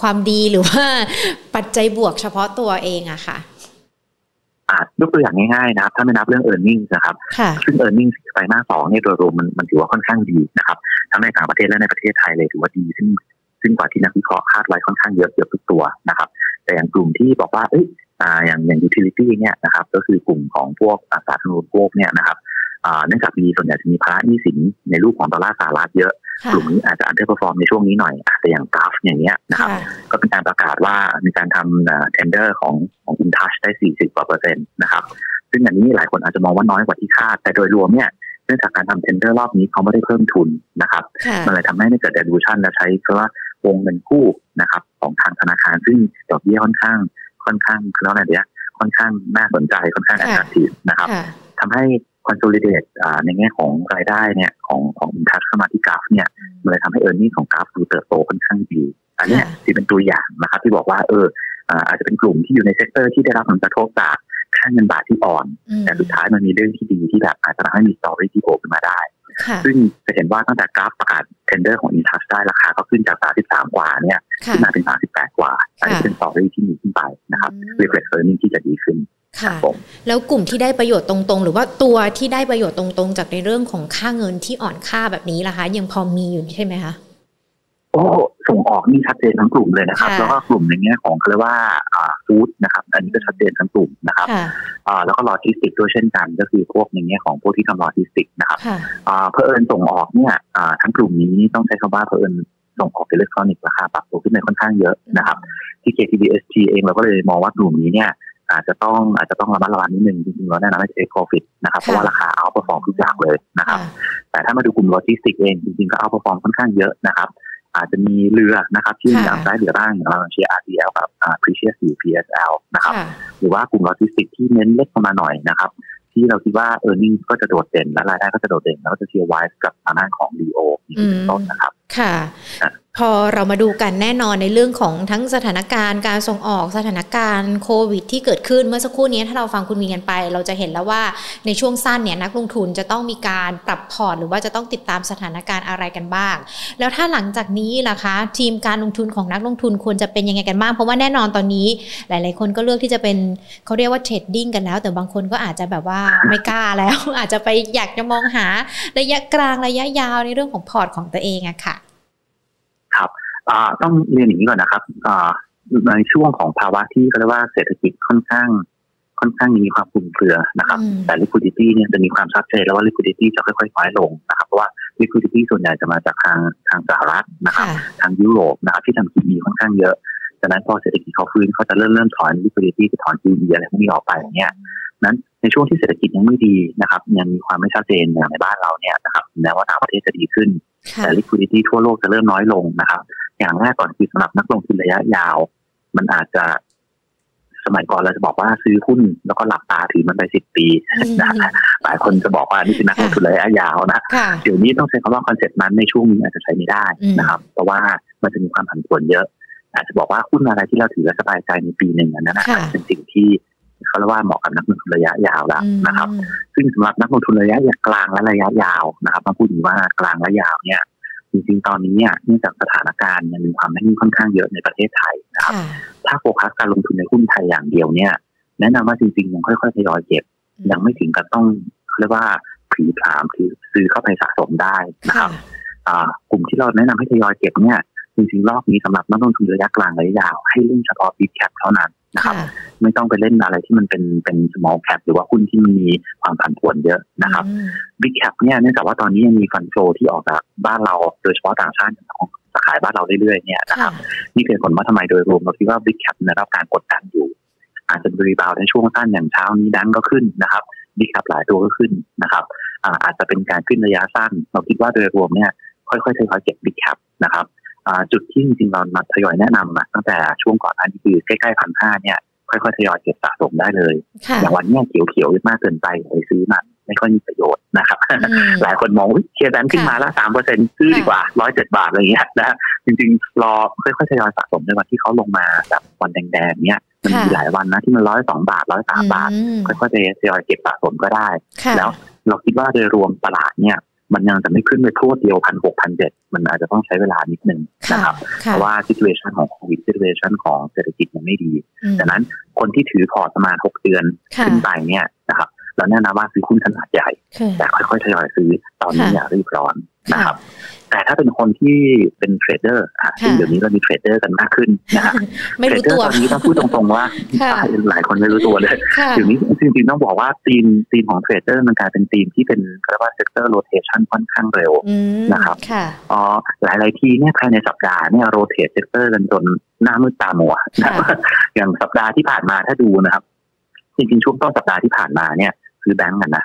Speaker 1: ความดีหรือว่าปัจจัยบวกเฉพาะตัวเองอะค่ะ
Speaker 2: อะยกตัวอย่างง่ายๆนะครับ ถ้าไม่นับเรื่อง e a r n i n g นะครับ
Speaker 1: ค่ะ
Speaker 2: ซึ่ง e a r n i n g ไตรมาสสองเนี่ยโดยรวมมันมันถือว่าค่อนข้างดีนะครับ ทั้งในต่างประเทศและในประเทศไทยเลยถือว่าดีซึ่งซึ่งกว่าที่นักวิเคราะห์คาดไว้ค่อนข้างเยอะเกือบทุกตัวนะครับ แต่อย่างกลุ่มที่บอกว่าเอ้ยอ่าอย่างอย่าง utility เนี่ยนะครับก็คือกลุ่มของพวกอาสาธารณูปโภคเนี่ยนะครับอ่าเนื่องจากมีส่วนใหญ่จะมีภาระหนี้สินในรูปของดอลลาร์สหรัฐเยอะ
Speaker 1: ค่ะ
Speaker 2: กลุ่มนี้อาจจะ underperform ในช่วงนี้หน่อยอะแต่อย่างกราฟอย่างเงี้ยนะครับ
Speaker 1: ค่ะ
Speaker 2: ก็เป็นการประกาศว่ามีการทำ tender ของของ InTouch ได้ 40กว่าเปอร์เซ็นต์นะครับ ซึ่งอันนี้หลายคนอาจจะมองว่าน้อยกว่าที่คาด แต่โดยรวมเนี่ย เนื่องจากการทำ tender รอบนี้เขาไม่ได้เพิ่มทุนนะครับ
Speaker 1: ค่ะ
Speaker 2: มันเลยทำให้ไม่เกิด dilution และใช้เพราะว่าวงเงินกู้นะครับของทางธนาคารซึ่งดอกเบี้ยค่อนข้างค่อนข้างคืออะไรเดียค่อนข้างน่าสนใจค่อนข้าง
Speaker 1: ค่ะ
Speaker 2: attractive นะครับ
Speaker 1: ค่ะ
Speaker 2: ทำให้ consolidate ในแง่ของรายได้เนี่ยของของอินทัชเข้ามาที่ GULF เนี่ยมันเลยทำให้ earning ของ GULF ดูเติบโตค่อนข้างดีอันนี้ที่เป็นตัวอย่างนะครับที่บอกว่าเอออาจจะเป็นกลุ่มที่อยู่ใน sector ที่ได้รับผลกระทบจาก ค่าเงินบาทที่อ่อน แต่สุดท้ายมันมีเรื่องที่ดีที่แบบอาจจะทำให้มี story ที่โผล่ขึ้นมาได้ ซึ่งจะเห็นว่าตั้งแต่ GULF ประกาศ tender ของอินทัชได้ราคาก็ขึ้นจาก 33 กว่าเนี่ยขึ้นมาเป็น 38 กว่าอันนี้เป็น story ที่มีขึ้นไปนะครับเรียก reflect earning ที่จะดีขึ้น
Speaker 1: ค่ะแล้วกลุ่มที่ได้ประโยชน์ตรงๆ หรือว่าตัวที่ได้ประโยชน์ตรงๆ จากในเรื่องของค่าเงินที่อ่อนค่าแบบนี้ล่ะคะ ยังพอมีอยู่ใช่ไหมคะ
Speaker 2: โอ้ส่งออกนี่ชัดเจนทั้งกลุ่มเลยนะครับ แล้วก็กลุ่มในแง่ของเขาเรียกว่า food นะครับ อันนี้ก็ชัดเจนทั้งกลุ่มนะครับแล้วก็โลจิสติกด้วยเช่นกันก็คือพวกในแง่ของพวกที่ทำโลจิสติกนะครับเผอิญส่งออกเนี่ยทั้งกลุ่มนี้ต้องใช้คำว่าเพอเอิญส่งออกอิเล็กทรอนิกส์ราคาปรับตัวขึ้นไปค่อนข้างเยอะนะครับ ที่ KTBST เองเราก็เลยมองว่ากลุ่มนี้เนี่ยอาจจะต้องอาจจะต้องระมัดระวังนิดนึงจริงๆเราแนะนำให้ take profit นะครับเพราะว่าราคา outperform ทุกอย่างเลยนะครับ แต่ถ้ามาดูกลุ่มโลจิสติกเองจริงๆก็ outperform ค่อนข้างเยอะนะครับ อาจจะมีเรือนะครับที่อย่างได้เหลือบ้างอย่างเราเชียร์ RCL กับ Precious PSL นะครับหรือว่ากลุ่มโลจิสติกที่เน้นเล็กมาหน่อยนะครับ ที่เราคิดว่า earning ก็จะโดดเด่นและรายได้ก็จะโดดเด่น แล้วก็จะเชียร์ WICE กับทางด้านของ LEO อีกต้นนะครับ
Speaker 1: ค่ะ พอเรามาดูกันแน่นอนในเรื่องของทั้งสถานการณ์การส่งออกสถานการณ์โควิด ที่เกิดขึ้นเมื่อสักครู่นี้ถ้าเราฟังคุณมีกันไป เราจะเห็นแล้วว่าในช่วงสั้นเนี่ยนักลงทุนจะต้องมีการปรับพอร์ตหรือว่าจะต้องติดตามสถานการณ์อะไรกันบ้าง แล้วถ้าหลังจากนี้ล่ะคะ ทีมการลงทุนของนักลงทุนควรจะเป็นยังไงกันบ้างเพราะว่าแน่นอนตอนนี้ หลาย ๆ คนก็เลือกที่จะเป็นเขาเรียกว่าเทรดดิ้งกันแล้ว แต่บางคนก็อาจจะแบบว่าไม่กล้าแล้ว อาจจะไปอยากจะมองหาระยะกลางระยะยาวในเรื่องของพอร์ตของตัวเองอะค่ะ
Speaker 2: ครับต้องเรียนอย่างนี้ก่อนนะครับในช่วงของภาวะที่เรียกว่าเศรษฐกิจค่อนข้างค่อนข้างมีความคุมเครือนะครับ แต่ liquidity เนี่ยจะมีความชัดเจนแล้วว่า liquidity จะค่อยๆน้อยลงนะครับเพราะว่า liquidity ส่วนใหญ่จะมาจากทางทางสหรัฐนะครับทางยุโรปนะครับที่ทำ QE ค่อนข้างเยอะดังนั้นพอเศรษฐกิจเขาฟื้นเขาจะเริ่มเริ่มถอน liquidity จะถอน QE อะไรพวกนี้ออกไปอย่างเงี้ยนั้นในช่วงที่เศรษฐกิจยังไม่ดีนะครับยังมีความไม่ชัดเจนอย่างในบ้านเราเนี่ยนะครับแม้ว่าต่างประเทศจะดีขึ้น แต่ liquidity ทั่วโลกจะเริ่มน้อยลงนะครับ อย่างแรกก่อนคือสำหรับนักลงทุนระยะยาว มันอาจจะ สมัยก่อนเราจะบอกว่าซื้อหุ้นแล้วก็หลับตาถือมันไปสิบปีนะหลายคนจะบอกว่านี่คือนักลงทุนระยะยาวนะเดี๋ยวนี้ต้องใช้คำว่า concept นั้นในช่วงนี้อาจจะใช้ไม่ได้นะครับ เพราะว่ามันจะมีความผันผวนเยอะ อาจจะบอกว่าหุ้นอะไรที่เราถือแล้วสบายใจในปีหนึ่งนั้นนะครับเป็นสิ่งที่เขาเรียกว่าเหมาะกับนักลงทุนระยะยาวแล้วนะครับ ซึ่งสำหรับนักลงทุนระยะกลางและระยะยาวนะครับมาพูดถึงว่ากลางและยาวเนี่ย จริงๆ ตอนนี้เนี่ยเนื่องจากสถานการณ์ยังมีความไม่นิ่งค่อนข้างเยอะในประเทศไทยนะครับ ถ้าโฟกัสการลงทุนในหุ้นไทยอย่างเดียวเนี่ย แนะนำว่าจริงๆยังค่อยๆทยอยเก็บ ยังไม่ถึงกับต้องเรียกว่าผีผามคือซื้อเข้าไปสะสมได้นะครับกลุ่มที่เราแนะนำให้ทยอยเก็บเนี่ยจริงๆรอบนี้สำหรับนักลงทุนระยะกลางระยะยาวให้เล่นเฉพาะ big cap เท่านั้น นะครับไม่ต้องไปเล่นอะไรที่มันเป็นเป็น small cap หรือว่าหุ้นที่มันมีความผันผวนเยอะนะครับ big cap เนี่ยเนื่องจากว่าตอนนี้ยังมีฟันโฟที่ออกจากบ้านเราโดยเฉพาะต่างชาติจะขายบ้านเราเรื่อยๆเนี่ยนะครับนี่เป็นผลว่าทำไมโดยรวมเราคิดว่า big cap ได้รับการกดดันอยู่ อาจจะ rebound ในช่วงสั้นอย่างเช้านี้แบงก์ก็ขึ้นนะครับ big cap หลายตัวก็ขึ้นนะครับอาจจะเป็นการขึ้นระยะสั้น เราคิดว่าโดยรวมเนี่ยค่อยๆทยอยเก็บ big cap นะครับ จุดที่จริงๆเรามาทยอยแนะนำนะตั้งแต่ช่วงก่อนอันนี้คือใกล้ๆพันห้าเนี่ยค่อยๆทยอยเก็บสะสมได้เลยอย่างวันนี้เขียวๆมากเกินไปไปซื้อมันไม่ค่อยมีประโยชน์นะครับ หลายคนมองเชียร์แบงก์ขึ้นมาแล้วสามเปอร์เซ็นต์ซื้อดีกว่าร้อยเจ็ดบาทอะไรเงี้ยนะจริงๆ รอค่อยๆทยอยสะสมในวันที่เขาลงมาแบบวันแดงๆเนี้ยมันมีหลายวันนะที่มันร้อยสองบาทร้อยสามบาท ค่อยๆทยอยเก็บสะสมก็ได้ แล้วเราคิดว่าโดยรวมตลาดเนี่ย มันยังจะไม่ขึ้นไปทั่วเดียวพันหกพันเจ็ดมันอาจจะต้องใช้เวลานิดนึงนะครับเพราะว่า situation ของโควิด situation ของเศรษฐกิจยังไม่ดีดังนั้นคนที่ถือพอร์ตประมาณหกเดือนขึ้นไปเนี่ยนะครับเราแนะนำว่าซื้อหุ้นขนาดใหญ่ แต่ค่อยๆทยอยซื้อตอนนี้อย่ารีบร้อน นะครับแต่ถ้าเป็นคนที่เป็น trader อะซึ่งเดี๋ยวนี้เรามี trader กันมากขึ้นนะครับ
Speaker 1: ไม่รู้ตัว
Speaker 2: ตอนนี้ต้องพูดตรงๆว่าหลายคนไม่รู้ตัวเลยเดี๋ยวนี้จริงๆต้องบอกว่า theme theme ของ trader มันกลายเป็นทีมที่เป็นเรียกว่า sector rotation ค่อนข้างเร็วนะครับอ๋อหลายๆทีเนี่ยภายในสัปดาห์เนี่ย rotate sector กันจนหน้ามืดตามัวอย่างสัปดาห์ที่ผ่านมาถ้าดูนะครับ จริงๆช่วงต้นสัปดาห์ที่ผ่านมาเนี่ยซื้อแบงก์กันนะ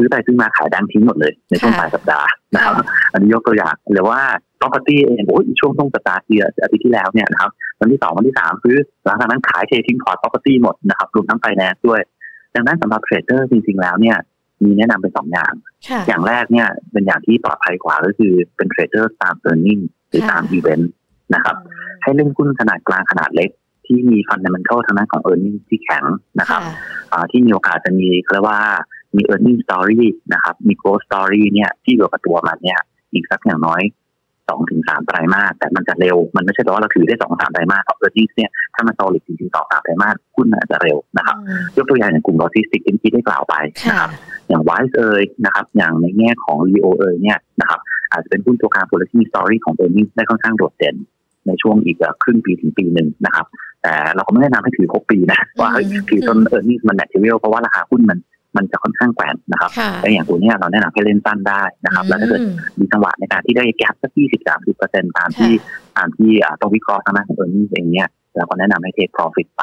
Speaker 2: ซื้อไปซื้อมาขายแบงค์ทิ้งหมดเลยในช่วงปลายสัปดาห์นะครับอันนี้ยกตัวอย่างหรือว่า property เองโอ้ยช่วงต้นสัปดาห์ที่อาทิตย์ที่แล้วเนี่ยนะครับวันที่สองวันที่สามซื้อหลังจากนั้นขายเททิ้งพอร์ต property หมดนะครับรวมทั้งไฟแนนซ์ด้วย ดังนั้นสำหรับ trader จริงๆแล้วเนี่ยมีแนะนำเป็นสองอย่าง อย่างแรกเนี่ยเป็นอย่างที่ปลอดภัยกว่าก็คือเป็น trader ตาม earning หรือตามอีเวนต์นะครับ ให้เล่นหุ้นขนาดกลางขนาดเล็ก ที่มี fundamental ทางด้านของ earning ที่แข็งนะครับที่มีโอกาสจะมีเรียกว่า มี earning story นะครับ มี growth story เนี่ยที่อยู่กับตัวมันเนี่ย อีกสักอย่างน้อยสองถึงสามไตรมาสแต่มันจะเร็ว มันไม่ใช่ว่าเราถือได้สองสามไตรมาสเพราะ earning เนี่ยถ้ามันโตหรือจริงๆสองสามไตรมาสหุ้นอาจจะเร็วนะครับ ยกตัวอย่างอย่างกลุ่มโลจิสติกที่ได้กล่าวไปนะครับอย่าง WICE เอยนะครับ อย่างในแง่ของ LEO เอยเนี่ยนะครับอาจจะเป็นหุ้นตัวกลาง policy story ของ earning ได้ค่อนข้างโดดเด่นในช่วงอีกครึ่งปีถึงปีหนึ่งนะครับ แต่เราก็ไม่แนะนำให้ถือหกปีนะว่าถือต้น earning มัน material เพราะว่าราคาหุ้นมัน มันจะค่อนข้างแกว่งนะครับแต่อย่างตัวนี้เราแนะนำให้เล่นสั้นได้นะครับ แล้วถ้าเกิดมีจังหวะในการที่ได้ gap สักยี่สิบสามสิบเปอร์เซ็นต์ตามที่ตามที่ต้องวิเคราะห์ทางด้านของ earning เองเนี่ยเราก็แนะนำให้ take profit ไป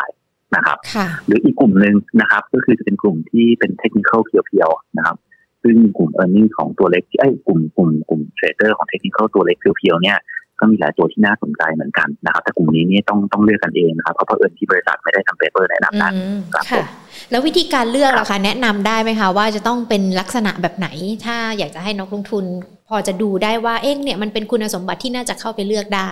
Speaker 2: นะครับหรืออีกกลุ่มหนึ่งนะครับ ก็คือจะเป็นกลุ่มที่เป็นเทคนิค pure ๆนะครับ ซึ่งกลุ่ม earning ของตัวเล็กไอ้กลุ่มกลุ่มกลุ่ม trader ของเทคนิคตัวเล็ก pure ๆเนี่ย ก็มีหลายตัวที่น่าสนใจเหมือนกันนะครับ แต่กลุ่มนี้นี่ต้องต้องเลือกกันเองนะครับ เผอิญที่บริษัทไม่ได้ทำ paper แนะนำนั้น
Speaker 1: ครับแล้ววิธีการเลือกล่ะคะแนะนำได้ไหมคะว่าจะต้องเป็นลักษณะแบบไหน ถ้าอยากจะให้นักลงทุน พอจะดูได้ว่าเอ๊ะเนี่ยมันเป็นคุณสมบัติที่น่าจะเข้าไปเลือกได้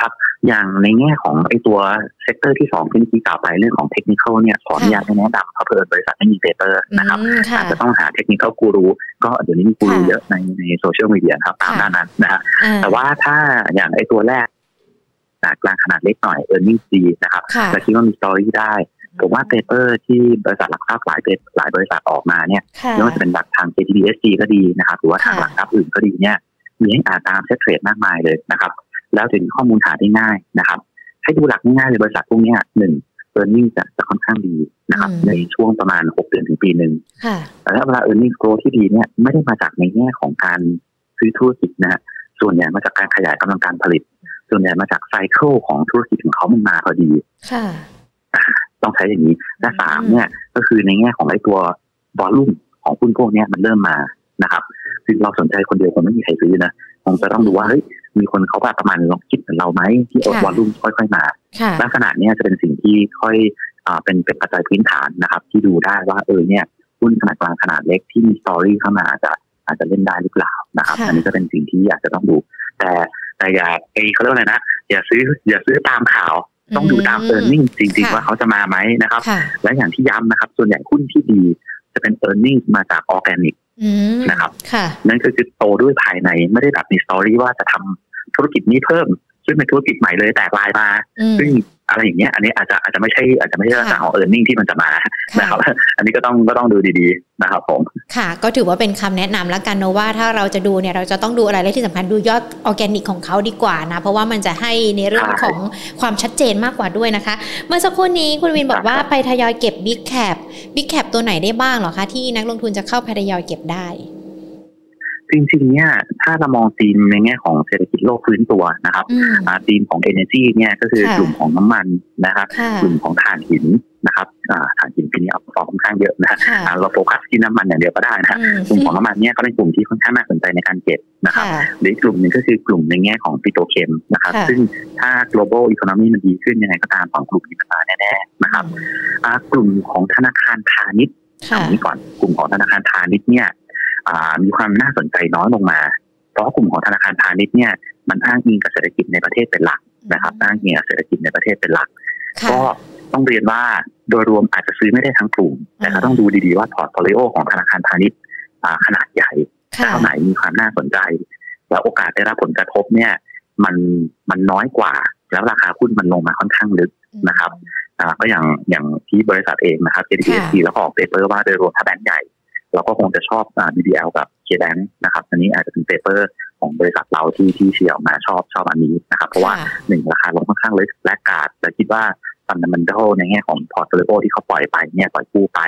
Speaker 2: ครับ อย่างในแง่ของไอ้ตัว sector ที่สองที่เมื่อกี้กล่าวไปเรื่องของเทคนิคเนี่ยขออนุญาตให้แนะนำเผอิญบริษัทไม่มี paper นะครับอาจจะต้องหาเทคนิคกูรูก็เดี๋ยวนี้มีกูรูเยอะในในโซเชียลมีเดียครับตามนั้นนะฮะแต่ว่าถ้าอย่างไอ้ตัวแรกขนาดกลางขนาดเล็กหน่อย earning ดีนะครับแต่คิดว่ามี story ได้ผมว่า paper ที่บริษัทหลักทรัพย์หลายหลายบริษัทออกมาเนี่ยไม่ว่าจะเป็นหลักทาง KTBST ก็ดีนะครับหรือว่าทางหลักทรัพย์อื่นก็ดีเนี่ยมีให้อ่านตาม Settrade มากมายเลยนะครับ แล้วถึงข้อมูลหาได้ง่ายนะครับ ให้ดูหลักง่ายเลยบริษัทพวกนี้หนึ่ง earning จะจะค่อนข้างดีนะครับ ในช่วงประมาณหกเดือนถึงปีหนึ่งแล้วเวลาเออร์เน็งโกรที่ดีเนี่ยไม่ได้มาจากในแง่ของการซื้อธุรกิจนะ ส่วนใหญ่มาจากการขยายกำลังการผลิต ส่วนใหญ่มาจากไซเคิลของธุรกิจของเขามันมาพอดีต้องใช้อย่างนี้และสามเนี่ยก็คือในแง่ของไอ้ตัวบอลลุ่มของหุ้นพวกนี้มันเริ่มมานะครับคือเราสนใจคนเดียวคงไม่มีใครซื้อนะคงจะต้องดูว่าเฮ้ย มีคนเขาแบบประมาณลองคิดเหมือนเราไหมที่ volume ค่อยๆมา ลักษณะนี้จะเป็นสิ่งที่ค่อยเป็นเป็นปัจจัยพื้นฐานนะครับ ที่ดูได้ว่าเออเนี่ยหุ้นขนาดกลางขนาดเล็กที่มี story เข้ามาอาจจะอาจจะเล่นได้หรือเปล่านะครับ อันนี้ก็เป็นสิ่งที่อยากจะต้องดู แต่แต่อย่าไอเขาเรียกว่าอะไรนะอย่าซื้ออย่าซื้อตามข่าวต้องดูตาม earning จริงๆ ว่าเขาจะมาไหมนะครับ และอย่างที่ย้ำนะครับ ส่วนใหญ่หุ้นที่ดีจะเป็น earning มาจากออร์แกนิกนะครับนั่นคือคือโตด้วยภายในไม่ได้แบบมี story ว่าจะทำ ธุรกิจนี้เพิ่ม ซึ่งเป็นธุรกิจใหม่เลยแตกไลน์มา ซึ่งอะไรอย่างเงี้ย อันนี้อาจจะอาจจะไม่ใช่อาจจะไม่ใช่ลักษณะของ earning ที่มันจะมานะครับอันนี้ก็ต้องก็ต้องดูดีๆนะครับผม
Speaker 1: ค่ะ ก็ถือว่าเป็นคำแนะนำแล้วกันนะว่าถ้าเราจะดูเนี่ยเราจะต้องดูอะไรและที่สำคัญดูยอดออร์แกนิกของเขาดีกว่านะเพราะว่ามันจะให้ในเรื่องของความชัดเจนมากกว่าด้วยนะคะ เมื่อสักครู่นี้คุณวินบอกว่าไปทยอยเก็บ big cap big cap ตัวไหนได้บ้างหรอคะที่นักลงทุนจะเข้าไปทยอยเก็บได้
Speaker 2: จริงๆเนี่ยถ้าเรามองธีมในแง่ของเศรษฐกิจโลกพื้นตัวนะครับธีมของ energy เนี่ยก็คือกลุ่มของน้ำมันนะครับ กลุ่มของถ่านหินนะครับถ่านหินปีนี้เอาฟอค่อนข้างเยอะนะเราโฟกัสที่น้ำมันอย่างเดียวก็ได้นะกลุ่มของน้ำมันเนี่ยก็เป็นกลุ่มที่ค่อนข้างน่าสนใจในการเก็บนะครับหรือกลุ่มหนึ่งก็คือกลุ่มในแง่ของปิโตรเคมนะครับ ซึ่งถ้า global economy มันดีขึ้นยังไงก็ตามของกลุ่มนี้มันมาแน่ๆนะครับกลุ่มของธนาคารพาณิชย์นี้ก่อนกลุ่มของธนาคารพาณิชย์เนี่ย มีความน่าสนใจน้อยลงมา เพราะกลุ่มของธนาคารพาณิชย์เนี่ยมันอ้างอิงกับเศรษฐกิจในประเทศเป็นหลักนะครับอ้างอิงกับเศรษฐกิจในประเทศเป็นหลัก ก็ต้องเรียนว่าโดยรวมอาจจะซื้อไม่ได้ทั้งกลุ่ม แต่ก็ต้องดูดีๆว่า portfolio ของธนาคารพาณิชย์ขนาดใหญ่เท่าไหนมีความน่าสนใจ แล้วโอกาสได้รับผลกระทบเนี่ยมันมันน้อยกว่า แล้วราคาหุ้นมันลงมาค่อนข้างลึกนะครับก็อย่างอย่างที่บริษัทเองนะครับ JTBC แล้วก็ออกเปเปอร์ว่าโดยรวมถ้าแบงก์ใหญ่ เราก็คงจะชอบ BBL กับ KBANK นะครับ อันนี้อาจจะเป็น paper ของบริษัทเราที่ที่เชียร์มาชอบชอบอันนี้นะครับ เพราะว่าหนึ่งราคาลงค่อนข้างลึก laggard แต่คิดว่า fundamental ในแง่ของ portfolio ที่เขาปล่อยไปเนี่ยปล่อยกู้ไป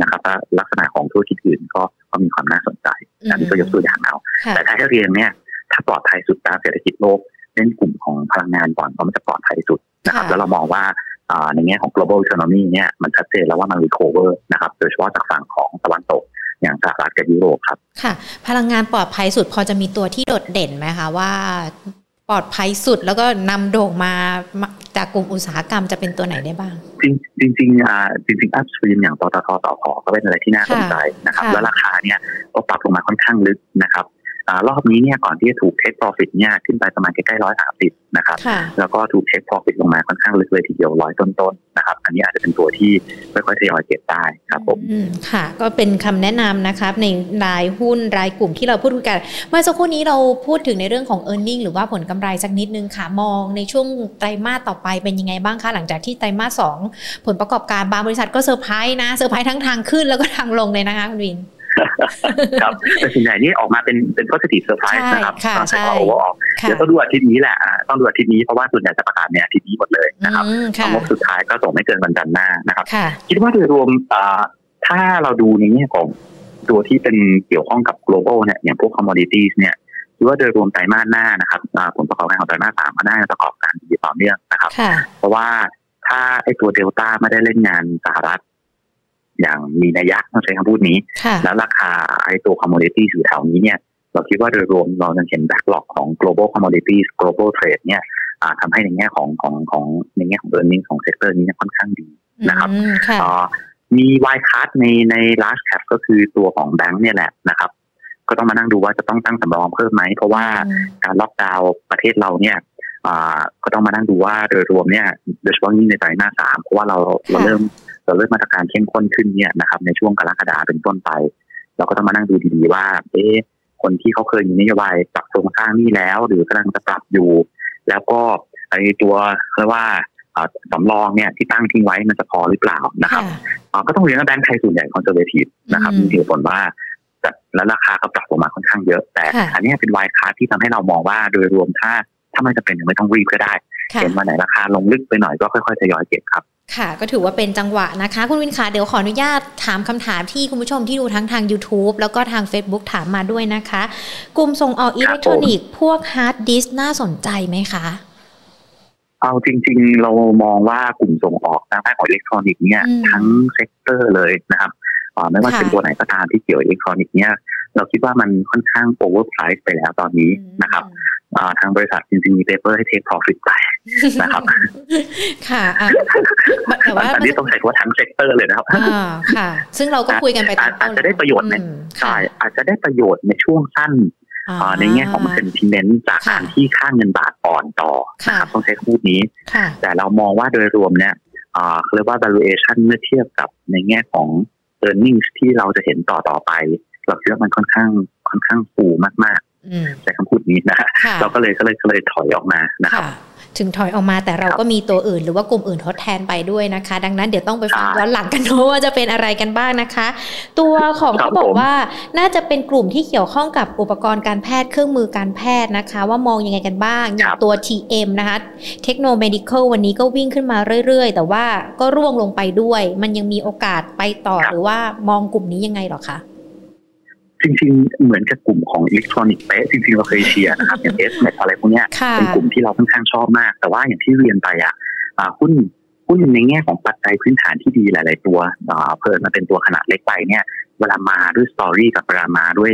Speaker 2: นะครับลักษณะของธุรกิจอื่นก็ก็มีความน่าสนใจอันนี้ก็ยกตัวอย่างเอาแต่ถ้าให้เรียนเนี่ยถ้าปลอดภัยสุดตามเศรษฐกิจโลกเล่นกลุ่มของพลังงานก่อนเพราะมันจะปลอดภัยสุดนะครับ แล้วเรามองว่าในแง่ของ global economy เนี่ยมันชัดเจนแล้วว่ามัน recover นะครับโดยเฉพาะจากฝั่งของตะวันตก อย่างสหรัฐกับยุโรปครับ
Speaker 1: ค่ะ พลังงานปลอดภัยสุดพอจะมีตัวที่โดดเด่นไหมคะว่าปลอดภัยสุดแล้วก็นำโด่งมาจากกลุ่มอุตสาหกรรมจะเป็นตัวไหนได้บ้าง
Speaker 2: จริงจริงอ่าจริงๆอัพสตรีมอย่างปตทต่อพอก็เป็นอะไรที่น่าสนใจนะครับ แล้วราคาเนี่ยก็ปรับลงมาค่อนข้างลึกนะครับ รอบนี้เนี่ยก่อนที่จะถูก take profit เนี่ยขึ้นไปประมาณใกล้ๆร้อยสามสิบนะครับ แล้วก็ถูก take profit ลงมาค่อนข้างลึกเลยทีเดียวร้อยต้นๆนะครับ อันนี้อาจจะเป็นตัวที่ค่อยๆทยอยเก็บได้ครับผม
Speaker 1: ค่ะ ก็เป็นคำแนะนำนะครับในรายหุ้นรายกลุ่มที่เราพูดคุยกัน เมื่อสักครู่นี้เราพูดถึงในเรื่องของ e a r n i n g หรือว่าผลกำไรสักนิดนึงค่ะมองในช่วงไตรมาสต่อไปเป็นยังไงบ้างคะหลังจากที่ไตรมาสสองผลประกอบการบางบริษัทก็เซอร์ไพรส์นะเซอร์ไพรส์ทั้งทางขึ้นแล้วก็ทางลงเลยนะคะคุณวิน
Speaker 2: ครับแต่ส่วนใหญ่นี่ออกมาเป็นเป็น positive surprise นะครับ
Speaker 1: ต้องใช้
Speaker 2: ว่าโอเวอร์ออกเดี๋ยวต้องดูอาทิตย์นี้แหละต้องดูอาทิตย์นี้เพราะว่าส่วนใหญ่จะประกาศในอาทิตย์นี้หมดเลยนะครับงบสุดท้ายก็ส่งไม่เกินวันจันทร์หน้านะครับ คิดว่าโดยรวมถ้าเราดูในแง่ของตัวที่เป็นเกี่ยวข้องกับ global เนี่ยอย่างพวก commodities เนี่ยคิดว่าโดยรวมไตรมาสหน้านะครับผลประกอบการของไตรมาสสามก็น่าจะประกอบการดีต่อเนื่องนะครับ เพราะว่าถ้าไอ้ตัวเดลต้าไม่ได้เล่นงานสหรัฐ อย่างมีนัยยะต้องใช้คำพูดนี้ แล้วราคาไอ้ตัว commodity อยู่แถวนี้เนี่ยเราคิดว่าโดยรวมเราจะเห็น backlog ของ global commodities global trade เนี่ยทำให้ในแง่ของของของในแง่ของ e a r n i n g ของ sector นี้ค่อนข้างดีนะครับมีวายคัสในใน large cap ก็คือตัวของแบงค์เนี่ยแหละนะครับ ก็ต้องมานั่งดูว่าจะต้องตั้งสำรองเพิ่มไหม เพราะว่าการล็อกดาวน์ประเทศเราเนี่ยก็ต้องมานั่งดูว่าโดยรวมเนี่ยโดยเฉพาะยิ่งในไตรมาสสามเพราะว่าเราเราเริ่ม เราเริ่มมาตรการเข้มข้นขึ้นเนี่ยนะครับในช่วงกรกฎาเป็นต้นไป เราก็ต้องมานั่งดูดีๆว่า เอ๊ะคนที่เขาเคยมีนโยบายปรับโครงสร้างนี่แล้ว หรือกำลังจะปรับอยู่ แล้วก็ไอ้ตัวเรียกว่าสำรองเนี่ยที่ตั้งทิ้งไว้มันจะพอหรือเปล่านะครับก็ต้องเรียนว่าแบงก์ไทยส่วนใหญ่คอนเซอร์เวทีฟนะครับมีเหตุผลว่าแล้วราคาก็ปรับลงมาค่อนข้างเยอะ แต่อันนี้เป็นวายคาที่ทำให้เรามองว่าโดยรวมถ้า ถ้าไม่จะเป็นไม่ต้องรีบก็ได้ เห็นวันไหนราคาลงลึกไปหน่อยก็ค่อยๆทยอยเก็บครับ
Speaker 1: ค่ะก็ถือว่าเป็นจังหวะนะคะ คุณวินค่ะเดี๋ยวขออนุญาตถามคำถามที่คุณผู้ชมที่ดูทั้งทาง YouTube แล้วก็ทาง Facebook ถามมาด้วยนะคะ กลุ่มส่งออกอิเล็กทรอนิกส์พวกฮาร์ดดิสก์น่าสนใจไหมคะ
Speaker 2: เอาจริง ๆ เรามองว่ากลุ่มส่งออกทางด้านของอิเล็กทรอนิกส์เนี่ยทั้ง sector เลยนะครับไม่ว่าเป็นตัวไหนก็ตามที่เกี่ยวอิเล็กทรอนิกส์เนี่ยเราคิดว่ามันค่อนข้าง overpriced ไปแล้วตอนนี้นะครับ ทางบริษัทจริงๆมี paper ให้ take profit ไปนะครับ
Speaker 1: ค่ะ
Speaker 2: แต่ว่าอันนี้ต้องใช้คำว่าทั้ง sector เลยนะครับ
Speaker 1: ค่ะ ซึ่งเราก็คุยกันไป
Speaker 2: ตอนอาจจะได้ประโยชน์ในใช่อาจจะได้ประโยชน์ในช่วงสั้นในแง่ของ sentiment จากการที่ค่าเงินบาทอ่อนต่อนะครับต้องใช้คำพูดนี้ แต่เรามองว่าโดยรวมเนี่ยเรียกว่า valuation เมื่อเทียบกับในแง่ของ e a r n i n g ที่เราจะเห็นต่อต่อไป เราคิดว่ามันค่อนข้างค่อนข้างฟูมาก ใช้คำพูดนี้นะเราก็เลยก็เลยก็เลยถอยออกมานะครับ
Speaker 1: ถึงถอยออกมาแต่เราก็มีตัวอื่นหรือว่ากลุ่มอื่นทดแทนไปด้วยนะคะ ดังนั้นเดี๋ยวต้องไปฟังย้อนหลังกันนะว่าจะเป็นอะไรกันบ้างนะคะ ตัวของเขาบอกว่าน่าจะเป็นกลุ่มที่เกี่ยวข้องกับอุปกรณ์การแพทย์เครื่องมือการแพทย์นะคะ ว่ามองยังไงกันบ้างอย่างตัว TM นะคะเทคโนโลยีวันนี้ก็วิ่งขึ้นมาเรื่อยๆ แต่ว่าก็ร่วงลงไปด้วย มันยังมีโอกาสไปต่อหรือว่ามองกลุ่มนี้ยังไงหรอคะ
Speaker 2: จริงๆ เหมือนกับกลุ่มของอิเล็กทรอนิกส์เป๊ะจริงๆ เราเคยเชียร์นะครับอย่างเอสเมทอะไรพวกนี้เป็นกลุ่มที่เราค่อนข้างชอบมาก แต่ว่าอย่างที่เรียนไปอะหุ้นหุ้นในแง่ของปัจจัยพื้นฐานที่ดีหลาย ๆ ตัวเพิ่มมาเป็นตัวขนาดเล็กไปเนี่ย เวลามาด้วย story กับเวลามาด้วย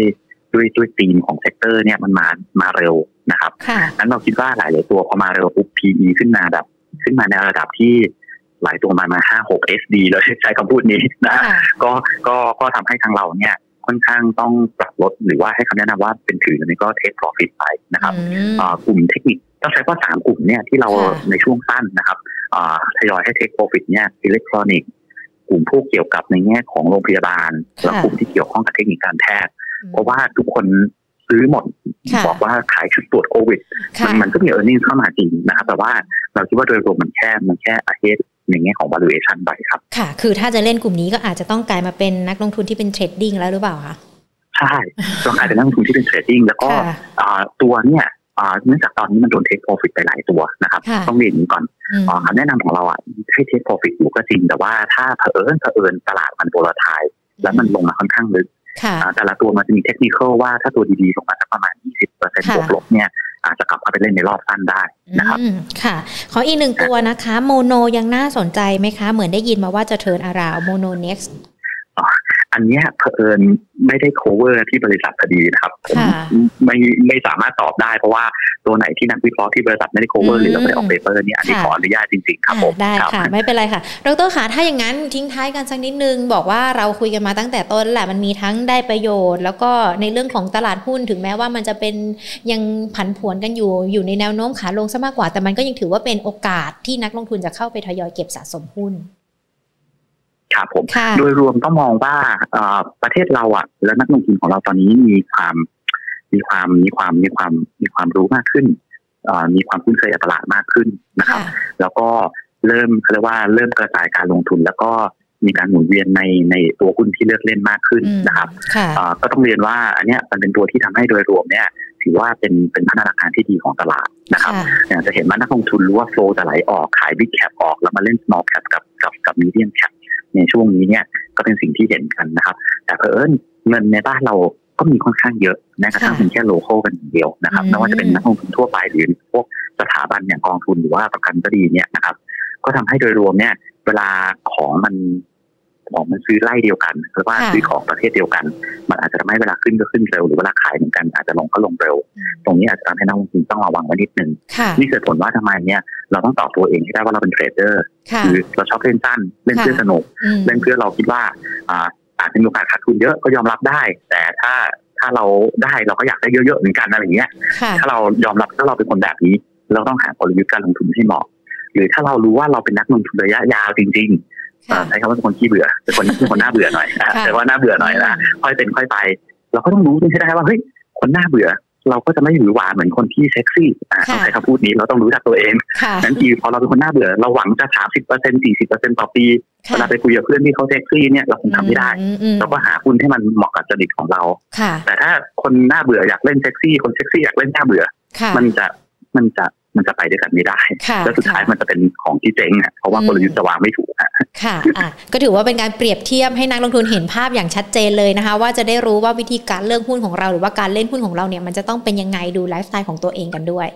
Speaker 2: ด้วยด้วยธีมของ sector เนี่ยมันมามาเร็วนะครับนั้นเราคิดว่าหลาย ๆ ตัวพอมาเร็วปุ๊บ PE ขึ้นมาแบบขึ้นมาในระดับที่หลายตัวมามาห้าหก SD เลยใช้คำพูดนี้นะก็ก็ก็ทำให้ทางเราเนี่ย ค่อนข้างต้องปรับลดหรือว่าให้คำแนะนำว่าเป็นถือนี้ก็เทคโปรฟิตไปนะครับกลุ่มเทคนิคต้องใช้ว่าสามกลุ่มเนี่ยที่เราในช่วงสั้นนะครับทยอยให้เทคโปรฟิตเนี่ยอิเล็กทรอนิกส์กลุ่มผู้เกี่ยวกับในแง่ของโรงพยาบาลและกลุ่มที่เกี่ยวข้องกับเทคนิคการแพทย์ เพราะว่าทุกคนซื้อหมดบอกว่าขายชุดตรวจโควิด มันมันก็มี earning เข้ามาจริงนะครับ แต่ว่าเราคิดว่าโดยรวมมันแค่มันแค่ ahead ในแง่ของ valuation ไปครับ
Speaker 1: ค่ะ คือถ้าจะเล่นกลุ่มนี้ก็อาจจะต้องกลายมาเป็นนักลงทุนที่เป็น trading แล้วหรือเปล่าคะ
Speaker 2: ใช่ต้องกลายเป็นนักลงทุนที่เป็น trading แล้วก็ตัวเนี่ยเนื่องจากตอนนี้มันโดน take profit ไปหลายตัวนะครับ ต้องเรียนนี้ก่อนคำแนะนำของเราอะให้ take profit อยู่ก็จริง แต่ว่าถ้าเผอิญเผอิญตลาดมัน volatile แล้วมันลงมาค่อนข้างลึกแต่ละตัวมันจะมีเทคนิคว่าถ้าตัวดีๆลงมาสักประมาณ 20%บวกลบเนี่ยอาจจะกลับมาไปเล่นในรอบสั้นได้นะครับ
Speaker 1: ค่ะ ขออีกหนึ่งตัวนะคะ โมโนยังน่าสนใจไหมคะ เหมือนได้ยินมาว่าจะ turnaround โมโนเน็กซ์
Speaker 2: อันเนี้ยเผอิญไม่ได้ cover ที่บริษัทพอดีนะครับผม
Speaker 1: ค่ะ
Speaker 2: ไม่ไม่สามารถตอบได้เพราะว่าตัวไหนที่นักวิเคราะห์ที่บริษัทไม่ได้ cover
Speaker 1: อืม
Speaker 2: หรือเราไม่ได้ออก paper เนี่ยอันนี้
Speaker 1: ค่ะ
Speaker 2: ขออนุญาตจริงๆครับผม
Speaker 1: อ่าได้
Speaker 2: ครับ
Speaker 1: ค่ะ ไม่เป็นไรค่ะดรคะถ้าอย่างนั้นทิ้งท้ายกันสักนิดนึง บอกว่าเราคุยกันมาตั้งแต่ต้นแหละมันมีทั้งได้ประโยชน์ แล้วก็ในเรื่องของตลาดหุ้นถึงแม้ว่ามันจะเป็นยังผันผวนกันอยู่อยู่ในแนวโน้มขาลงซะมากกว่าแต่มันก็ยังถือว่าเป็นโอกาสที่นักลงทุนจะเข้าไปทยอยเก็บสะสมหุ้น
Speaker 2: ครับผม
Speaker 1: ค่ะ
Speaker 2: โดยรวมต้องมองว่าเอ่อประเทศเราอะ และนักลงทุนของเราตอนนี้มีความมีความมีความมีความมีความรู้มากขึ้นเอ่อมีความคุ้นเคยกับตลาดมากขึ้นนะครับ
Speaker 1: ค่ะ
Speaker 2: แล้วก็เริ่มเขาเรียกว่าเริ่มกระจายการลงทุน แล้วก็มีการหมุนเวียนในในตัวหุ้นที่เลือกเล่นมากขึ้น
Speaker 1: อืม
Speaker 2: นะครับ
Speaker 1: ค่ะ
Speaker 2: เอ่อก็ต้องเรียนว่าอันเนี้ยมันเป็นตัวที่ทำให้โดยรวมเนี่ยถือว่าเป็นเป็นพัฒนาการที่ดีของตลาดนะครับ
Speaker 1: ค่ะ
Speaker 2: อย่างจะเห็นว่านักลงทุนรู้ว่าโฟลจะไหลออกขาย Big Cap ออกแล้วมาเล่น Small Cap กับกับกับ Medium Cap ในช่วงนี้เนี่ยก็เป็นสิ่งที่เห็นกันนะครับ แต่เผอิญเงินในบ้านเราก็มีค่อนข้างเยอะแม้กระทั่ง
Speaker 1: ค่ะ
Speaker 2: เป็นแค่โลโก้กันอย่างเดียวนะครับ
Speaker 1: อืม
Speaker 2: ไม่ว่าจะเป็นนักลงทุนทั่วไปหรือพวกสถาบันอย่างกองทุนหรือว่าประกันก็ดีเนี่ยนะครับ ก็ทำให้โดยรวมเนี่ย เวลาของมัน ของมันซื้อไล่เดียวกัน หรือว่า
Speaker 1: ค่ะ
Speaker 2: ซื้อของประเภทเดียวกัน มันอาจจะทำให้เวลาขึ้นก็ขึ้นเร็ว หรือเวลาขายเหมือนกันอาจจะลงก็ลงเร็ว
Speaker 1: อืม
Speaker 2: ตรงนี้อาจจะทำให้นักลงทุนต้องระวังไว้นิดนึง
Speaker 1: ค่ะ
Speaker 2: นี่คือผลว่าทำไมเนี่ยเราต้องตอบตัวเองให้ได้ว่าเราเป็นเทรดเดอร์
Speaker 1: ค่ะ
Speaker 2: คือเราชอบเล่นสั้นเล่นเพื่อ
Speaker 1: ค่ะ
Speaker 2: สนุก
Speaker 1: อืม
Speaker 2: เล่นเพื่อเราคิดว่าอ่าอาจจะมีโอกาสขาดทุนเยอะก็ยอมรับได้ แต่ถ้าถ้าเราได้เราก็อยากได้เยอะๆเหมือนกันอะไรอย่างเงี้ย
Speaker 1: ค่ะ
Speaker 2: ถ้าเรายอมรับถ้าเราเป็นคนแบบนี้ เราต้องหากลยุทธ์การลงทุนให้เหมาะ หรือถ้าเรารู้ว่าเราเป็นนักลงทุนระยะยาวจริงๆ
Speaker 1: ค่ะ
Speaker 2: อ่า ใช้คำว่าเป็นคนขี้เบื่อเป็นคนเป็นคนหน้าเบื่อหน่อยอะ
Speaker 1: ค่ะ
Speaker 2: แต่ว่าหน้าเบื่อหน่อยนะค่อยเป็นค่อยไป เราก็ต้องรู้ให้ได้ว่าเฮ้ยคนหน้าเบื่อ เราก็จะไม่หวือหวาเหมือนคนที่เซ็กซี่อ่าต้องใช้คำพูดนี้เราต้องรู้จักตัวเอง
Speaker 1: ค่ะ
Speaker 2: นั้นทีพอเราเป็นคนหน้าเบื่อ เราหวังจะสามสิบเปอร์เซ็นต์สี่สิบเปอร์เซ็นต์ต่อปีเวลาไปคุยกับเพื่อนที่เขาเซ็กซี่เนี่ยเราคงทำไม่ได้
Speaker 1: อือืม
Speaker 2: เราก็หาหุ้นให้มันเหมาะกับจริตของเรา
Speaker 1: ค่ะ
Speaker 2: แต่ถ้าคนหน้าเบื่ออยากเล่นเซ็กซี่ คนเซ็กซี่อยากเล่นหน้าเบื่อ
Speaker 1: ค่ะ
Speaker 2: มันจะมันจะ มันจะไปด้วยกันไม่ได้
Speaker 1: ค่ะ
Speaker 2: แล้วสุดท้ายมันจะเป็นของที่เจ๊งอะเพราะว่า
Speaker 1: อืม
Speaker 2: กลยุทธ์จะวางไม่ถูกอะ
Speaker 1: ค่ะอะก็ถือว่าเป็นการเปรียบเทียบให้นักลงทุนเห็นภาพอย่างชัดเจนเลยนะคะ ว่าจะได้รู้ว่าวิธีการเลือกหุ้นของเรา หรือว่าการเล่นหุ้นของเราเนี่ยมันจะต้องเป็นยังไงดูไลฟ์สไตล์ของตัวเองกันด้วย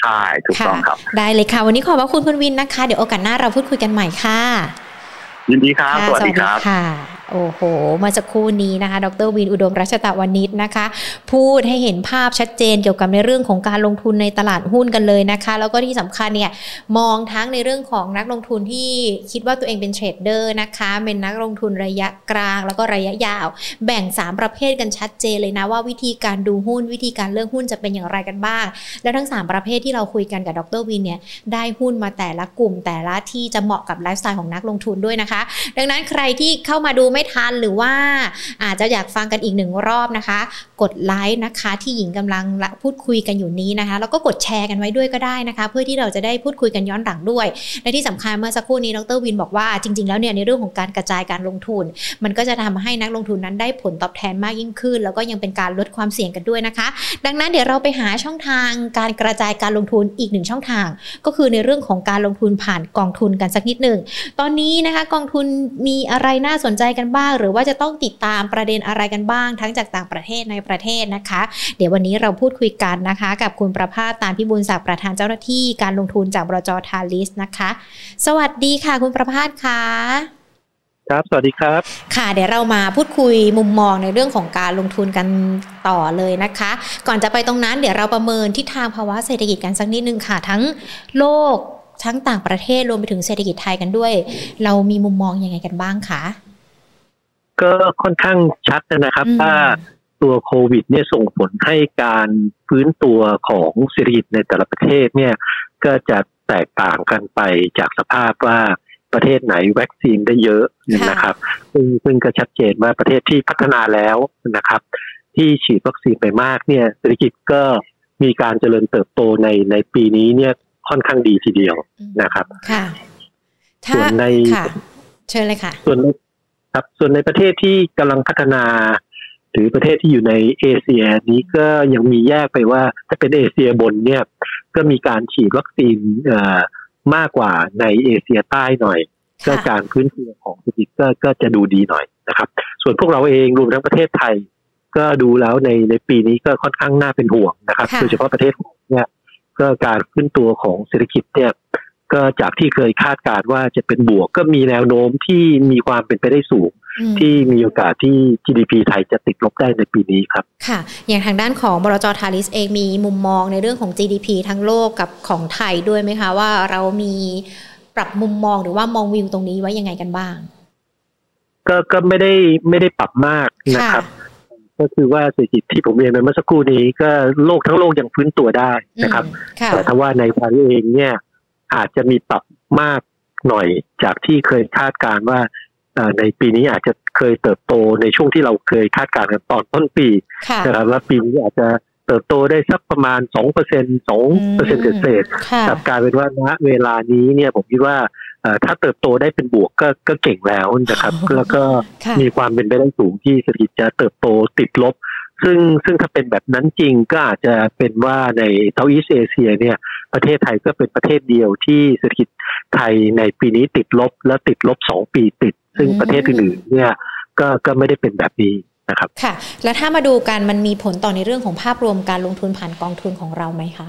Speaker 2: ใช่ถูกต้องครับ
Speaker 1: ได้เลยค่ะ วันนี้ขอบพระคุณคุณวินนะคะ เดี๋ยวโอกาสหน้าเราพูดคุยกันใหม่ค่ะ
Speaker 2: ยินดีครับ
Speaker 1: ค่ะ
Speaker 2: สวัสดีครับ
Speaker 1: ค่ะ โอ้โหเมื่อสักครู่นี้นะคะ ดรวินอุดมรัชตะวณิชนะคะ พูดให้เห็นภาพชัดเจนเกี่ยวกับในเรื่องของการลงทุนในตลาดหุ้นกันเลยนะคะ แล้วก็ที่สำคัญเนี่ยมองทั้งในเรื่องของนักลงทุนที่คิดว่าตัวเองเป็น trader นะคะ เป็นนักลงทุนระยะกลางแล้วก็ระยะยาว แบ่ง 3 ประเภทกันชัดเจนเลยนะว่าวิธีการดูหุ้นวิธีการเลือกหุ้นจะเป็นอย่างไรกันบ้าง แล้วทั้ง 3 ประเภทที่เราคุยกันกับดรวินเนี่ยได้หุ้นมาแต่ละกลุ่มแต่ละที่จะเหมาะกับไลฟ์สไตล์ของนักลงทุนด้วยนะคะ ดังนั้นใครที่เข้ามาดูไม่ทันหรือว่าอาจจะอยากฟังกันอีกหนึ่งรอบนะคะ กดไลค์นะคะที่หญิงกำลังพูดคุยกันอยู่นี้นะคะ แล้วก็กดแชร์กันไว้ด้วยก็ได้นะคะ เพื่อที่เราจะได้พูดคุยกันย้อนหลังด้วย และที่สำคัญเมื่อสักครู่นี้ดรวินบอกว่าจริง ๆ แล้วเนี่ยในเรื่องของการกระจายการลงทุน มันก็จะทำให้นักลงทุนนั้นได้ผลตอบแทนมากยิ่งขึ้น แล้วก็ยังเป็นการลดความเสี่ยงกันด้วยนะคะ ดังนั้นเดี๋ยวเราไปหาช่องทางการกระจายการลงทุนอีกหนึ่งช่องทาง ก็คือในเรื่องของการลงทุนผ่านกองทุนกันสักนิดหนึ่งตอนนี้นะคะ กองทุนมีอะไรน่าสนใจกันบ้าง หรือว่าจะต้องติดตามประเด็นอะไรกันบ้าง ทั้งจากต่างประเทศในประเทศนะคะ เดี๋ยววันนี้เราพูดคุยกันนะคะ กับคุณประภาสตามพิบูลศักดิ์ประธานเจ้าหน้าที่การลงทุนจากบรจทาลิสนะคะ สวัสดีค่ะ คุณประภาสค่ะ
Speaker 3: ครับ สวัสดีครับ
Speaker 1: ค่ะ เดี๋ยวเรามาพูดคุยมุมมองในเรื่องของการลงทุนกันต่อเลยนะคะ ก่อนจะไปตรงนั้นเดี๋ยวเราประเมินทิศทางภาวะเศรษฐกิจกันสักนิดนึงค่ะ ทั้งโลกทั้งต่างประเทศรวมไปถึงเศรษฐกิจไทยกันด้วย เรามีมุมมองยังไงกันบ้างคะ
Speaker 3: ก็ค่อนข้างชัดนะครับ
Speaker 1: อืม
Speaker 3: ว่าตัวโควิด เนี่ยส่งผลให้การฟื้นตัวของเศรษฐกิจในแต่ละประเทศเนี่ยก็จะแตกต่างกันไปจากสภาพว่าประเทศไหนวัคซีนได้เยอะนะครับซึ่งซึ่งก็ชัดเจนว่าประเทศที่พัฒนาแล้วนะครับ ที่ฉีดวัคซีนไปมากเนี่ยเศรษฐกิจก็มีการเจริญเติบโตในในปีนี้เนี่ยค่อนข้างดีทีเดียวนะครับ
Speaker 1: ค่ะถ้า
Speaker 3: ส่วนใน
Speaker 1: ค่ะเชิญเลยค่ะ
Speaker 3: ส่วนใน ครับ ส่วนในประเทศที่กำลังพัฒนา หรือประเทศที่อยู่ในเอเชียนี้ก็ยังมีแยกไปว่าถ้าเป็นเอเชียบนเนี่ยก็มีการฉีดวัคซีนเอ่อมากกว่าในเอเชียใต้หน่อย ก็
Speaker 1: ค่ะ
Speaker 3: การพื้นตัวของเศรษฐกิจก็ก็จะดูดีหน่อยนะครับ ส่วนพวกเราเองรวมทั้งประเทศไทย ก็ดูแล้วในในปีนี้ก็ค่อนข้างน่าเป็นห่วงนะครับ
Speaker 1: ค่ะ
Speaker 3: โดยเฉพาะประเทศไทยเนี่ยก็การขึ้นตัวของเศรษฐกิจเนี่ย ก็จากที่เคยคาดการณ์ว่าจะเป็นบวกก็มีแนวโน้มที่มีความเป็นไปได้สูง
Speaker 1: อืม
Speaker 3: ที่มีโอกาสที่ GDP ไทยจะติดลบได้ในปีนี้ครับ
Speaker 1: ค่ะ อย่างทางด้านของบรจทาริสเองมีมุมมองในเรื่องของ GDP ทั้งโลกกับของไทยด้วยไหมคะ ว่าเรามีปรับมุมมองหรือว่ามองวิวตรงนี้ไว้ยังไงกันบ้าง
Speaker 3: ก็ก็ไม่ได้ไม่ได้ปรับมากนะครับก็คือว่าเศรษฐกิจที่ผมเรียนไปเมื่อสักครู่นี้ก็โลกทั้งโลกยังฟื้นตัวได้นะครับ
Speaker 1: อืมค่ะ
Speaker 3: แต่ถ้าว่าในไทยเองเนี่ย อาจจะมีปรับมากหน่อยจากที่เคยคาดการณ์ว่าเอ่อในปีนี้อาจจะเคยเติบโตในช่วงที่เราเคยคาดการณ์กันตอนต้นปี
Speaker 1: ค่ะ
Speaker 3: นะครับว่าปีนี้อาจจะเติบโตได้สักประมาณสองเปอร์เซ็นสองเปอร์เซ็นต์เศษ
Speaker 1: ค่ะ
Speaker 3: ๆกับกลารเป็นว่าณเวลานี้เนี่ยผมคิดว่าเอ่อถ้าเติบโตได้เป็นบวกก็ก็เก่งแล้วนะครับ แล้วก็
Speaker 1: ค่ะ
Speaker 3: มีความเป็นไปได้สูงที่เศรษฐกิจจะเติบโตติดลบ ซึ่งซึ่งถ้าเป็นแบบนั้นจริงก็อาจจะเป็นว่าในเทาอีสเอเชียเนี่ยประเทศไทยก็เป็นประเทศเดียวที่เศรษฐกิจไทยในปีนี้ติดลบและติดลบสองปีติด ซึ่ง
Speaker 1: อืม
Speaker 3: ประเทศอื่นๆเนี่ยก็ก็ไม่ได้เป็นแบบนี้นะครับ
Speaker 1: ค่ะ แล้วถ้ามาดูกันมันมีผลต่อในเรื่องของภาพรวมการลงทุนผ่านกองทุนของเราไหมคะ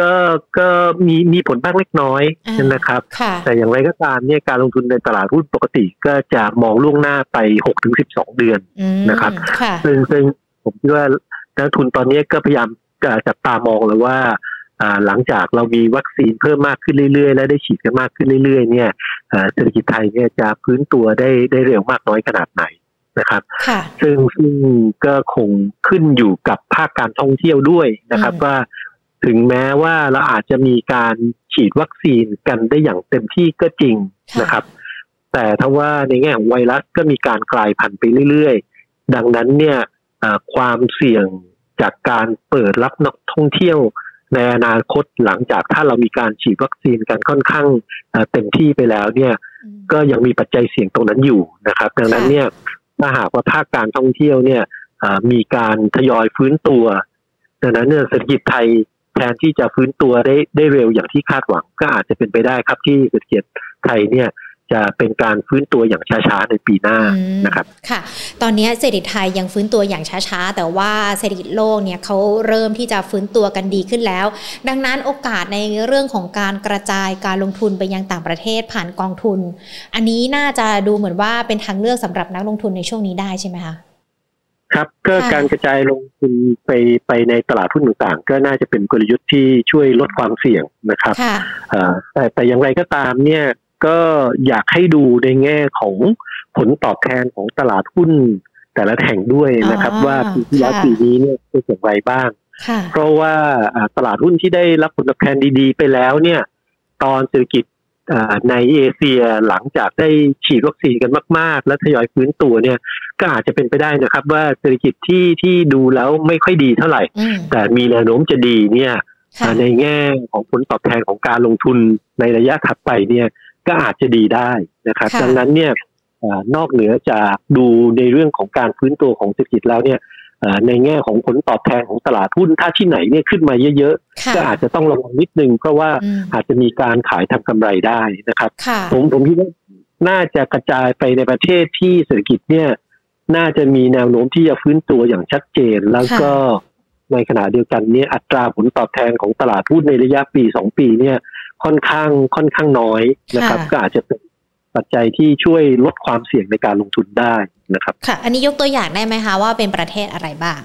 Speaker 3: ก็ก็มีมีผลบ้างเล็กน้อย
Speaker 1: อ่าน
Speaker 3: นะครับ
Speaker 1: ค่ะ
Speaker 3: แต่อย่างไรก็ตามเนี่ยการลงทุนในตลาดหุ้นปกติก็จะมองล่วงหน้าไป6ถึง12เดือน
Speaker 1: อืม
Speaker 3: นะครับ
Speaker 1: ค่ะ
Speaker 3: ซึ่งซึ่งผมคิดว่านักลงทุนตอนนี้ก็พยายามจะจับตามองเลยว่าอ่าหลังจากเรามีวัคซีนเพิ่มมากขึ้นเรื่อยๆ และได้ฉีดกันมากขึ้นเรื่อยๆ เนี่ยอ่าเศรษฐกิจไทยเนี่ยจะพื้นตัวได้ได้เร็วมากน้อยขนาดไหนนะครับ
Speaker 1: ค่ะ
Speaker 3: ซึ่งซึ่งก็คงขึ้นอยู่กับภาคการท่องเที่ยวด้วยนะครับ
Speaker 1: อืม
Speaker 3: ว่า ถึงแม้ว่าเราอาจจะมีการฉีดวัคซีนกันได้อย่างเต็มที่ก็จริงนะครับ แต่ถ้าว่าในแง่ของไวรัสก็มีการกลายพันธุ์ไปเรื่อยๆ ดังนั้นเนี่ยเอ่อความเสี่ยงจากการเปิดรับนักท่องเที่ยวในอนาคตหลังจากถ้าเรามีการฉีดวัคซีนกันค่อนข้างเอ่อเต็มที่ไปแล้วเนี่ย
Speaker 1: อืม
Speaker 3: ก็ยังมีปัจจัยเสี่ยงตรงนั้นอยู่นะครับ ดังนั้น
Speaker 1: ค่ะ
Speaker 3: เนี่ยถ้าหากว่าภาคการท่องเที่ยวเนี่ยเอ่อมีการทยอยฟื้นตัว ดังนั้นเนี่ยเศรษฐกิจไทย แทนที่จะฟื้นตัวได้ได้เร็วอย่างที่คาดหวัง ก็อาจจะเป็นไปได้ครับที่เศรษฐกิจไทยเนี่ยจะเป็นการฟื้นตัวอย่างช้าๆในปีหน้า
Speaker 1: อืม
Speaker 3: นะครับ
Speaker 1: ค่ะ ตอนนี้เศรษฐกิจไทยยังฟื้นตัวอย่างช้าๆ แต่ว่าเศรษฐกิจโลกเนี่ยเขาเริ่มที่จะฟื้นตัวกันดีขึ้นแล้ว ดังนั้นโอกาสในเรื่องของการกระจายการลงทุนไปยังต่างประเทศผ่านกองทุน อันนี้น่าจะดูเหมือนว่าเป็นทางเลือกสำหรับนักลงทุนในช่วงนี้ได้ใช่ไหมคะ
Speaker 3: ครับก็
Speaker 1: ค่ะ
Speaker 3: การกระจายลงทุนไปไปในตลาดหุ้นต่างๆ ก็น่าจะเป็นกลยุทธ์ที่ช่วยลดความเสี่ยงนะครับ
Speaker 1: ค่ะ
Speaker 3: เอ่อแต่แต่อย่างไรก็ตามเนี่ยก็อยากให้ดูในแง่ของผลตอบแทนของตลาดหุ้นแต่ละแห่งด้วยนะครับ
Speaker 1: อ๋อ
Speaker 3: ว่าปีที่แล้ว
Speaker 1: ค่ะ
Speaker 3: ปีนี้เนี่ยเป็นอย่างไรบ้าง
Speaker 1: ค่ะ
Speaker 3: เพราะว่าอ่าตลาดหุ้นที่ได้รับผลตอบแทนดีๆ ไปแล้วเนี่ย ตอนเศรษฐกิจอ่า ในเอเชียหลังจากได้ฉีดวัคซีนกันมาก ๆ และทยอยฟื้นตัวเนี่ยก็อาจจะเป็นไปได้นะครับ ว่าเศรษฐกิจที่ที่ดูแล้วไม่ค่อยดีเท่าไหร่
Speaker 1: อืม
Speaker 3: แต่มีแนวโน้มจะดีเนี่ย
Speaker 1: ค่ะ
Speaker 3: ในแง่ของผลตอบแทนของการลงทุนในระยะถัดไปเนี่ยก็อาจจะดีได้นะครับ
Speaker 1: ค่ะ
Speaker 3: ดังนั้นเนี่ยเอ่อนอกเหนือจากดูในเรื่องของการฟื้นตัวของเศรษฐกิจแล้วเนี่ยเอ่อ ในแง่ของผลตอบแทนของตลาดหุ้นถ้าที่ไหนเนี่ยขึ้นมาเยอะ
Speaker 1: ค่ะ
Speaker 3: ๆก็อาจจะต้องระวังนิดนึง เพราะว่า
Speaker 1: อืม
Speaker 3: อาจจะมีการขายทำกำไรได้นะครับ
Speaker 1: ค่ะ
Speaker 3: ผมผมคิดว่าน่าจะกระจายไปในประเทศที่เศรษฐกิจเนี่ย น่าจะมีแนวโน้มที่จะฟื้นตัวอย่างชัดเจน แล้วก็ในขณะเดียวกันเนี่ยอัตราผลตอบแทนของตลาดหุ้นในระยะปีสองปีเนี่ยค่อนข้างค่อนข้างน้อยนะครับ
Speaker 1: ค่ะ
Speaker 3: ก็อาจจะเป็น ปัจจัยที่ช่วยลดความเสี่ยงในการลงทุนได้นะครับ
Speaker 1: ค่ะ อันนี้ยกตัวอย่างได้ไหมคะว่าเป็นประเทศอะไรบ้าง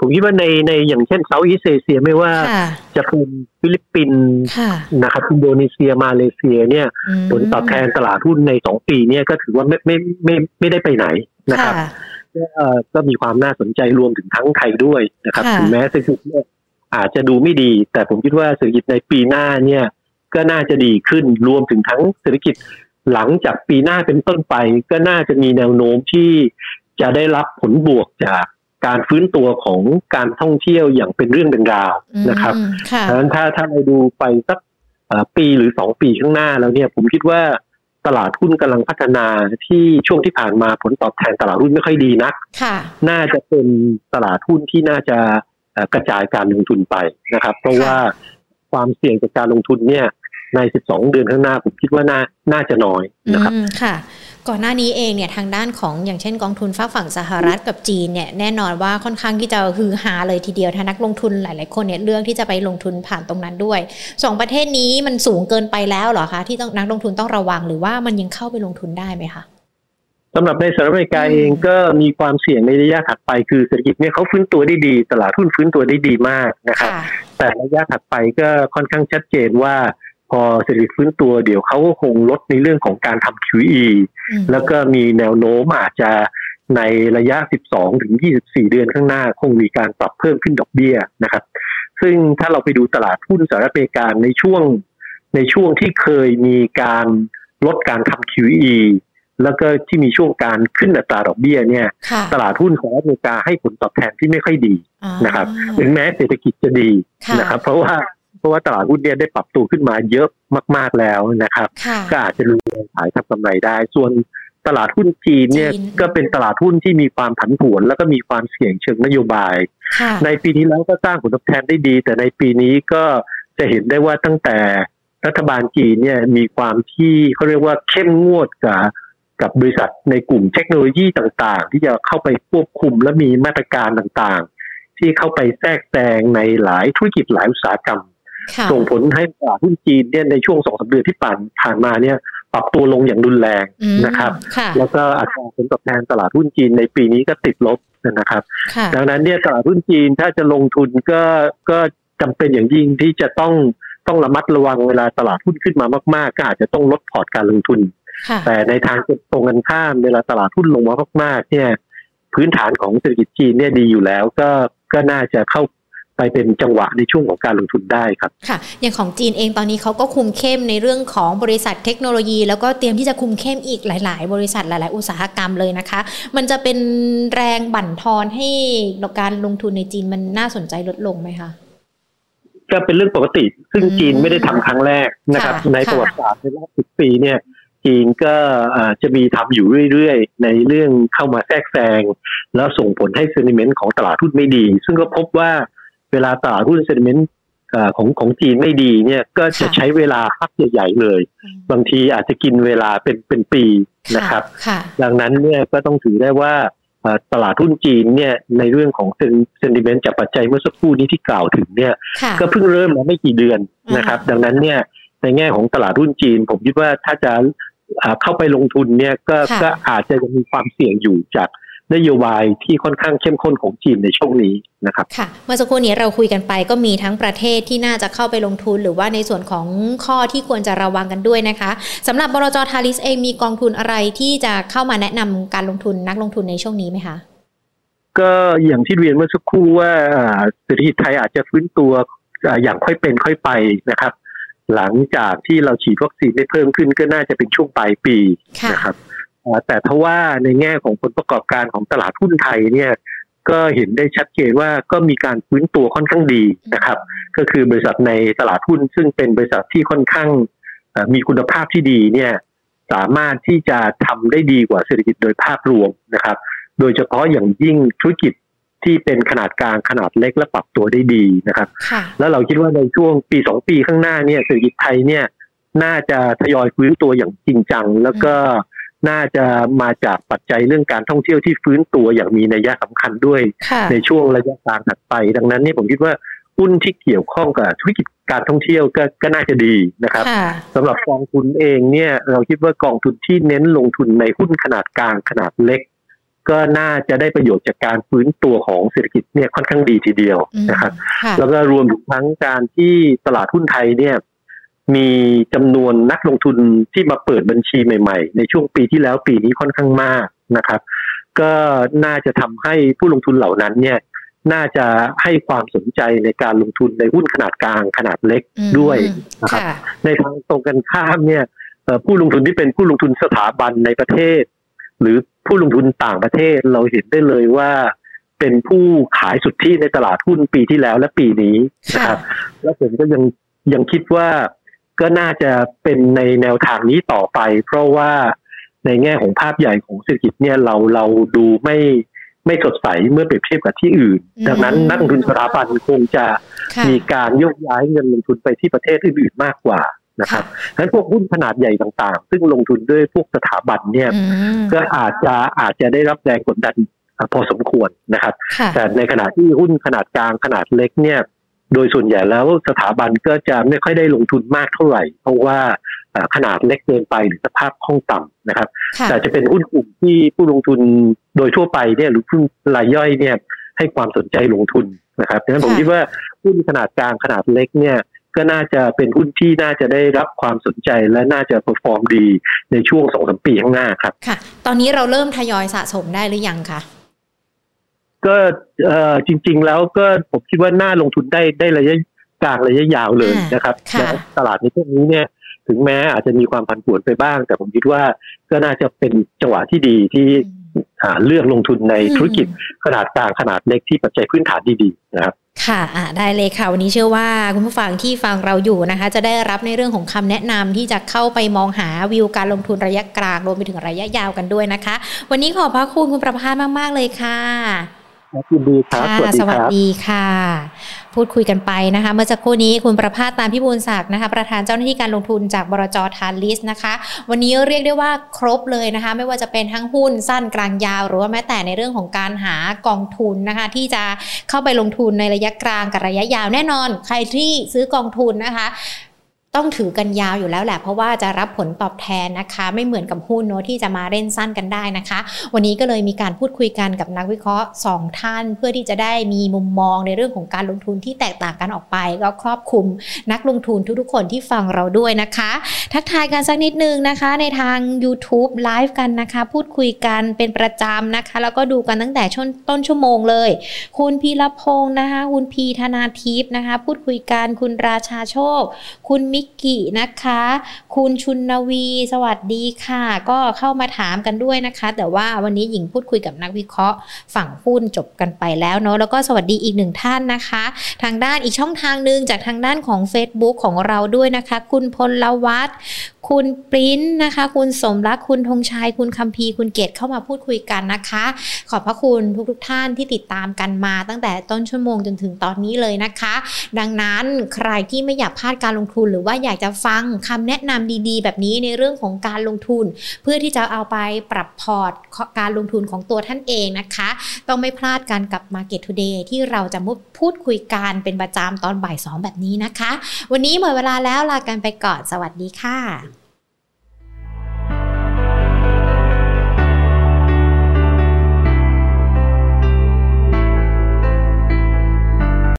Speaker 3: ผมคิดว่าในในอย่างเช่น Southeast Asia ไม่ว่า
Speaker 1: ค่ะ
Speaker 3: จะเป็นฟิลิปปินส์
Speaker 1: ค่ะ
Speaker 3: นะครับอินโดนีเซียมาเลเซียเนี่ยผลตอบแทนตลาดหุ้นในสองปีเนี่ยก็ถือว่าไม่ไม่ไม่ไม่ได้ไปไหนนะครับ
Speaker 1: ค่ะ
Speaker 3: ก็ก็มีความน่าสนใจรวมถึงทั้งไทยด้วยนะครับ
Speaker 1: ค่ะ
Speaker 3: ถึงแม้เศรษฐกิจเนี่ยอาจจะดูไม่ดี แต่ผมคิดว่าเศรษฐกิจในปีหน้าเนี่ย ก็น่าจะดีขึ้นรวมถึงทั้งเศรษฐกิจ หลังจากปีหน้าเป็นต้นไปก็น่าจะมีแนวโน้มที่จะได้รับผลบวกจากการฟื้นตัวของการท่องเที่ยวอย่างเป็นเรื่องเป็นราวนะครับ
Speaker 1: อืมค่ะ
Speaker 3: ดังนั้นถ้าถ้าเราดูไปสักเอ่อปีหรือสองปีข้างหน้าแล้วเนี่ยผมคิดว่าตลาดหุ้นกำลังพัฒนาที่ช่วงที่ผ่านมาผลตอบแทนตลาดหุ้นไม่ค่อยดีนัก
Speaker 1: ค่ะ
Speaker 3: น่าจะเป็นตลาดหุ้นที่น่าจะเอ่อกระจายการลงทุนไปนะครับ เพราะว่าความเสี่ยงจากการลงทุนเนี่ย ใน 12 เดือนข้างหน้าผมคิดว่าน่าน่าจะน้อยนะครับ
Speaker 1: อืมค่ะ ก่อนหน้านี้เองเนี่ยทางด้านของอย่างเช่นกองทุนฝากฝั่งสหรัฐกับจีนเนี่ยแน่นอนว่าค่อนข้างที่จะฮือฮาเลยทีเดียวถ้านักลงทุนหลาย ๆ คนเนี่ยเลือกที่จะไปลงทุนผ่านตรงนั้นด้วยสองประเทศนี้มันสูงเกินไปแล้วเหรอคะที่ต้องนักลงทุนต้องระวังหรือว่ามันยังเข้าไปลงทุนได้ไหมคะ
Speaker 3: สำหรับในสหรัฐอเมริกาเองก็มีความเสี่ยงในระยะถัดไปคือเศรษฐกิจเนี่ยเขาฟื้นตัวได้ดี ตลาดหุ้นฟื้นตัวได้ดีมากนะครับแต่ระยะถัดไปก็ค่อนข้างชัดเจนว่า พอเศรษฐกิจฟื้นตัวเดี๋ยวเขาก็คงลดในเรื่องของการทำ QE แล้วก็มีแนวโน้มอาจจะในระยะ 12 ถึง 24 เดือนข้างหน้า คงมีการปรับเพิ่มขึ้นดอกเบี้ยนะครับ ซึ่งถ้าเราไปดูตลาดหุ้นสหรัฐอเมริกาในช่วงในช่วงที่เคยมีการลดการทำ QE แล้วก็ที่มีช่วงการขึ้นอัตราดอกเบี้ยเนี่ย ตลาดหุ้นของอเมริกาให้ผลตอบแทนที่ไม่ค่อยดีนะครับ ถึงแม้เศรษฐกิจจะดีนะครับ เพราะว่า เพราะว่าตลาดหุ้นเนี่ยได้ปรับตัวขึ้นมาเยอะมาก ๆแล้วนะครับ ก็อาจจะรู้ขายทำกำไรได้ ส่วนตลาดหุ้นจีนเนี่ยก็เป็นตลาดหุ้นที่มีความผันผวน แล้วก็มีความเสี่ยงเชิงนโยบาย ในปีนี้แล้วก็สร้างผลตอบแทนได้ดี แต่ในปีนี้ก็จะเห็นได้ว่าตั้งแต่รัฐบาลจีนเนี่ยมีความที่เขาเรียกว่าเข้มงวดกับกับบริษัทในกลุ่มเทคโนโลยีต่างๆ ที่จะเข้าไปควบคุมและมีมาตรการต่างๆ ที่เข้าไปแทรกแซงในหลายธุรกิจหลายอุตสาหกรรม ส่งผลให้ตลาดหุ้นจีนเนี่ยในช่วงสองสาเดือนที่ผ่านผ่านมาเนี่ยปรับตัวลงอย่างรุนแรงนะครับ แล้วก็อัตราผลตอบแทนตลาดหุ้นจีนในปีนี้ก็ติดลบนะครับ ดังนั้นเนี่ยตลาดหุ้นจีนถ้าจะลงทุนก็ก็จำเป็นอย่างยิ่งที่จะต้องต้องระมัดระวังเวลาตลาดหุ้นขึ้นมามาก ๆ ก็อาจจะต้องลดพอร์ตการลงทุน แต่ในทางตรงกันข้ามเวลาตลาดหุ้นลงมามาก ๆ เนี่ยพื้นฐานของเศรษฐกิจจีนเนี่ยดีอยู่แล้วก็ก็น่าจะเข้า ไปเป็นจังหวะในช่วงของการลงทุนได้ครับ
Speaker 1: ค่ะ อย่างของจีนเองตอนนี้เขาก็คุมเข้มในเรื่องของบริษัทเทคโนโลยี แล้วก็เตรียมที่จะคุมเข้มอีกหลาย ๆ บริษัทหลาย ๆ อุตสาหกรรมเลยนะคะ มันจะเป็นแรงบั่นทอนให้การลงทุนในจีนมันน่าสนใจลดลงไหมคะ
Speaker 3: ก็เป็นเรื่องปกติ ซึ่งจีนไม่ได้ทำครั้งแรกนะครับ ในประวัติศาสตร์ในรอบสิบปีเนี่ยจีนก็จะมีทำอยู่เรื่อยๆ ในเรื่องเข้ามาแทรกแซง แล้วส่งผลให้เซนิเมนต์ของตลาดทุนไม่ดี ซึ่งก็พบว่า เวลาตลาดหุ้นเซนเมนต์ของของจีนไม่ดีเนี่ยก็จะใช้เวลาพักใหญ่ๆเลย บางทีอาจจะกินเวลาเป็นเป็นปีนะครับ ดังนั้นเนี่ยก็ต้องถือได้ว่าตลาดหุ้นจีนเนี่ยในเรื่องของเซนติเมนต์จากปัจจัยเมื่อสักครู่นี้ที่กล่าวถึงเนี่ยก็เพิ่งเริ่มมาไม่กี่เดือนนะครับ ดังนั้นเนี่ยในแง่ของตลาดหุ้นจีน ผมคิดว่าถ้าจะเข้าไปลงทุนเนี่ยก็ก็อาจจะยังมีความเสี่ยงอยู่จาก นโยบายที่ค่อนข้างเข้มข้นของจีนในช่วงนี้นะครับ
Speaker 1: ค่ะเมื่อสักครู่นี้เราคุยกันไปก็มีทั้งประเทศที่น่าจะเข้าไปลงทุน หรือว่าในส่วนของข้อที่ควรจะระวังกันด้วยนะคะสำหรับบรจทาริสเองมีกองทุนอะไรที่จะเข้ามาแนะนำการลงทุนนักลงทุนในช่วงนี้ไหมคะ
Speaker 3: ก็อย่างที่เรียนเมื่อสักครู่ว่าเศรษฐกิจไทยอาจจะฟื้นตัวอย่างค่อยเป็นค่อยไปนะครับ หลังจากที่เราฉีดวัคซีนได้เพิ่มขึ้นก็น่าจะเป็นช่วงปลายปีนะครับ แต่ทว่าในแง่ของผลประกอบการของตลาดหุ้นไทยเนี่ยก็เห็นได้ชัดเจนว่าก็มีการฟื้นตัวค่อนข้างดีนะครับ ก็คือบริษัทในตลาดหุ้นซึ่งเป็นบริษัทที่ค่อนข้างมีคุณภาพที่ดีเนี่ยสามารถที่จะทำได้ดีกว่าเศรษฐกิจโดยภาพรวมนะครับ โดยเฉพาะอย่างยิ่งธุรกิจที่เป็นขนาดกลางขนาดเล็กและปรับตัวได้ดีนะครับ แล้วเราคิดว่าในช่วงปีสองปีข้างหน้าเนี่ยเศรษฐกิจไทยเนี่ยน่าจะทยอยฟื้นตัวอย่างจริงจัง แล้วก็ น่าจะมาจากปัจจัยเรื่องการท่องเที่ยวที่ฟื้นตัวอย่างมีนัยสำคัญด้วย ในช่วงระยะกลางถัดไป ดังนั้นนี่ผมคิดว่าหุ้นที่เกี่ยวข้องกับธุรกิจการท่องเที่ยวก็ก็น่าจะดีนะครับสำหรับกองทุนเองเนี่ยเราคิดว่ากองทุนที่เน้นลงทุนในหุ้นขนาดกลางขนาดเล็ก ก็น่าจะได้ประโยชน์จากการฟื้นตัวของเศรษฐกิจเนี่ยค่อนข้างดีทีเดียวนะครับ แล้วก็รวมถึงทั้งการที่ตลาดหุ้นไทยเนี่ย มีจำนวนนักลงทุนที่มาเปิดบัญชีใหม่ๆ ในช่วงปีที่แล้วปีนี้ค่อนข้างมากนะครับ ก็น่าจะทำให้ผู้ลงทุนเหล่านั้นเนี่ยน่าจะให้ความสนใจในการลงทุนในหุ้นขนาดกลางขนาดเล็กด้วยนะครับ ในทางตรงกันข้ามเนี่ยผู้ลงทุนที่เป็นผู้ลงทุนสถาบันในประเทศ หรือผู้ลงทุนต่างประเทศเราเห็นได้เลยว่า เป็นผู้ขายสุทธิในตลาดหุ้นปีที่แล้วและปีนี้นะครับ แล้วผมก็ยังยังคิดว่า ก็น่าจะเป็นในแนวทางนี้ต่อไป เพราะว่าในแง่ของภาพใหญ่ของเศรษฐกิจเนี่ยเราเราดูไม่ไม่สดใสเมื่อเปรียบเทียบกับที่อื่น ดังนั้นนักลงทุนสถาบันคงจะมีการโยกย้ายเงินลงทุนไปที่ประเทศอื่นๆมากกว่านะครับฉะนั้นพวกหุ้นขนาดใหญ่ต่างๆ ซึ่งลงทุนด้วยพวกสถาบันเนี่ย
Speaker 1: อืม
Speaker 3: ก็อาจจะอาจจะได้รับแรงกดดันพอสมควรนะครับ
Speaker 1: ค่ะ
Speaker 3: แต่ในขณะที่หุ้นขนาดกลางขนาดเล็กเนี่ย โดยส่วนใหญ่แล้วสถาบันก็จะไม่ค่อยได้ลงทุนมากเท่าไหร่ เพราะว่าเอ่อขนาดเล็กเกินไปหรือสภาพคล่องต่ำนะครับ
Speaker 1: ค่ะ
Speaker 3: แต่จะเป็นหุ้นกลุ่มที่ผู้ลงทุนโดยทั่วไปเนี่ยหรือหุ้นรายย่อยเนี่ยให้ความสนใจลงทุนนะครับดังนั้นผม
Speaker 1: ค่ะ
Speaker 3: คิดว่าหุ้นขนาดกลางขนาดเล็กเนี่ยก็น่าจะเป็นหุ้นที่น่าจะได้รับความสนใจและน่าจะ perform ดีในช่วงสองสามปีข้างหน้าครับ
Speaker 1: ค่ะ ตอนนี้เราเริ่มทยอยสะสมได้หรือยังคะ
Speaker 3: ก็เอ่อจริง ๆ แล้วก็ผมคิดว่าน่าลงทุนได้ได้ระยะกลางระยะยาวเลย
Speaker 1: อ่าน
Speaker 3: นะครับ
Speaker 1: ค่ะ
Speaker 3: และตลาดในพวกนี้เนี่ยถึงแม้อาจจะมีความผันผวนไปบ้าง แต่ผมคิดว่าก็น่าจะเป็นจังหวะที่ดีที่
Speaker 1: อืม
Speaker 3: อ่าเลือกลงทุนใน
Speaker 1: อืม
Speaker 3: ธุรกิจขนาดกลางขนาดเล็กที่ปัจจัยพื้นฐานดีๆนะครับ
Speaker 1: ค่ะอะได้เลยค่ะ วันนี้เชื่อว่าคุณผู้ฟังที่ฟังเราอยู่นะคะ จะได้รับในเรื่องของคำแนะนำที่จะเข้าไปมองหาวิวการลงทุนระยะกลางรวมไปถึงระยะยาวกันด้วยนะคะ วันนี้ขอบพระคุณคุณประภาสมาก ๆ เลยค่ะ
Speaker 3: ยินดีครับ
Speaker 1: ค่ะ
Speaker 3: สวัสดี
Speaker 1: สวั
Speaker 3: ค
Speaker 1: ส
Speaker 3: รับ
Speaker 1: ดีค่ะ พูดคุยกันไปนะคะ เมื่อสักครู่นี้คุณประภาสตามพิบูลศักดิ์นะคะ ประธานเจ้าหน้าที่การลงทุนจากบรจทานลิสนะคะ วันนี้เรียกได้ว่าครบเลยนะคะ ไม่ว่าจะเป็นทั้งหุ้นสั้นกลางยาว หรือว่าแม้แต่ในเรื่องของการหากองทุนนะคะ ที่จะเข้าไปลงทุนในระยะกลางกับระยะยาวแน่นอน ใครที่ซื้อกองทุนนะคะ ต้องถือกันยาวอยู่แล้วแหละ เพราะว่าจะรับผลตอบแทนนะคะ ไม่เหมือนกับหุ้นเนอะที่จะมาเล่นสั้นกันได้นะคะ วันนี้ก็เลยมีการพูดคุยกันกับนักวิเคราะห์ 2 ท่าน เพื่อที่จะได้มีมุมมองในเรื่องของการลงทุนที่แตกต่างกันออกไป ก็ครอบคลุมนักลงทุนทุกๆคนที่ฟังเราด้วยนะคะ ทักทายกันสักนิดนึงนะคะ ในทาง YouTube ไลฟ์กันนะคะ พูดคุยกันเป็นประจำนะคะ แล้วก็ดูกันตั้งแต่ช่วงต้นชั่วโมงเลย คุณพีรพงศ์นะคะ คุณพีธนาทิพย์นะคะ พูดคุยกันคุณราชาโชค คุณมิกกี้นะคะ คุณชุนนวี สวัสดีค่ะ ก็เข้ามาถามกันด้วยนะคะ แต่ว่าวันนี้หญิงพูดคุยกับนักวิเคราะห์ฝั่งหุ้นจบกันไปแล้วเนาะแล้วก็สวัสดีอีกหนึ่งท่านนะคะ ทางด้านอีกช่องทางหนึ่งจากทางด้านของ Facebook ของเราด้วยนะคะ คุณพลวัต คุณปริ้นนะคะ คุณสมรักคุณธงชัยคุณคัมพีคุณเกตเข้ามาพูดคุยกันนะคะ ขอบพระคุณทุกๆทท่านที่ติดตามกันมาตั้งแต่ต้นชั่วโมงจนถึงตอนนี้เลยนะคะ ดังนั้นใครที่ไม่อยากพลาดการลงทุน หรือว่าอยากจะฟังคำแนะนำดีๆ แบบนี้ในเรื่องของการลงทุน เพื่อที่จะเอาไปปรับพอร์ตการลงทุนของตัวท่านเองนะคะ ต้องไม่พลาดกันกับ Market Today ที่เราจะมุดพูดคุยกันเป็นประจำตอนบ่ายสองแบบนี้นะคะ วันนี้หมดเวลาแล้วลากันไปก่อนสวัสดีค่ะ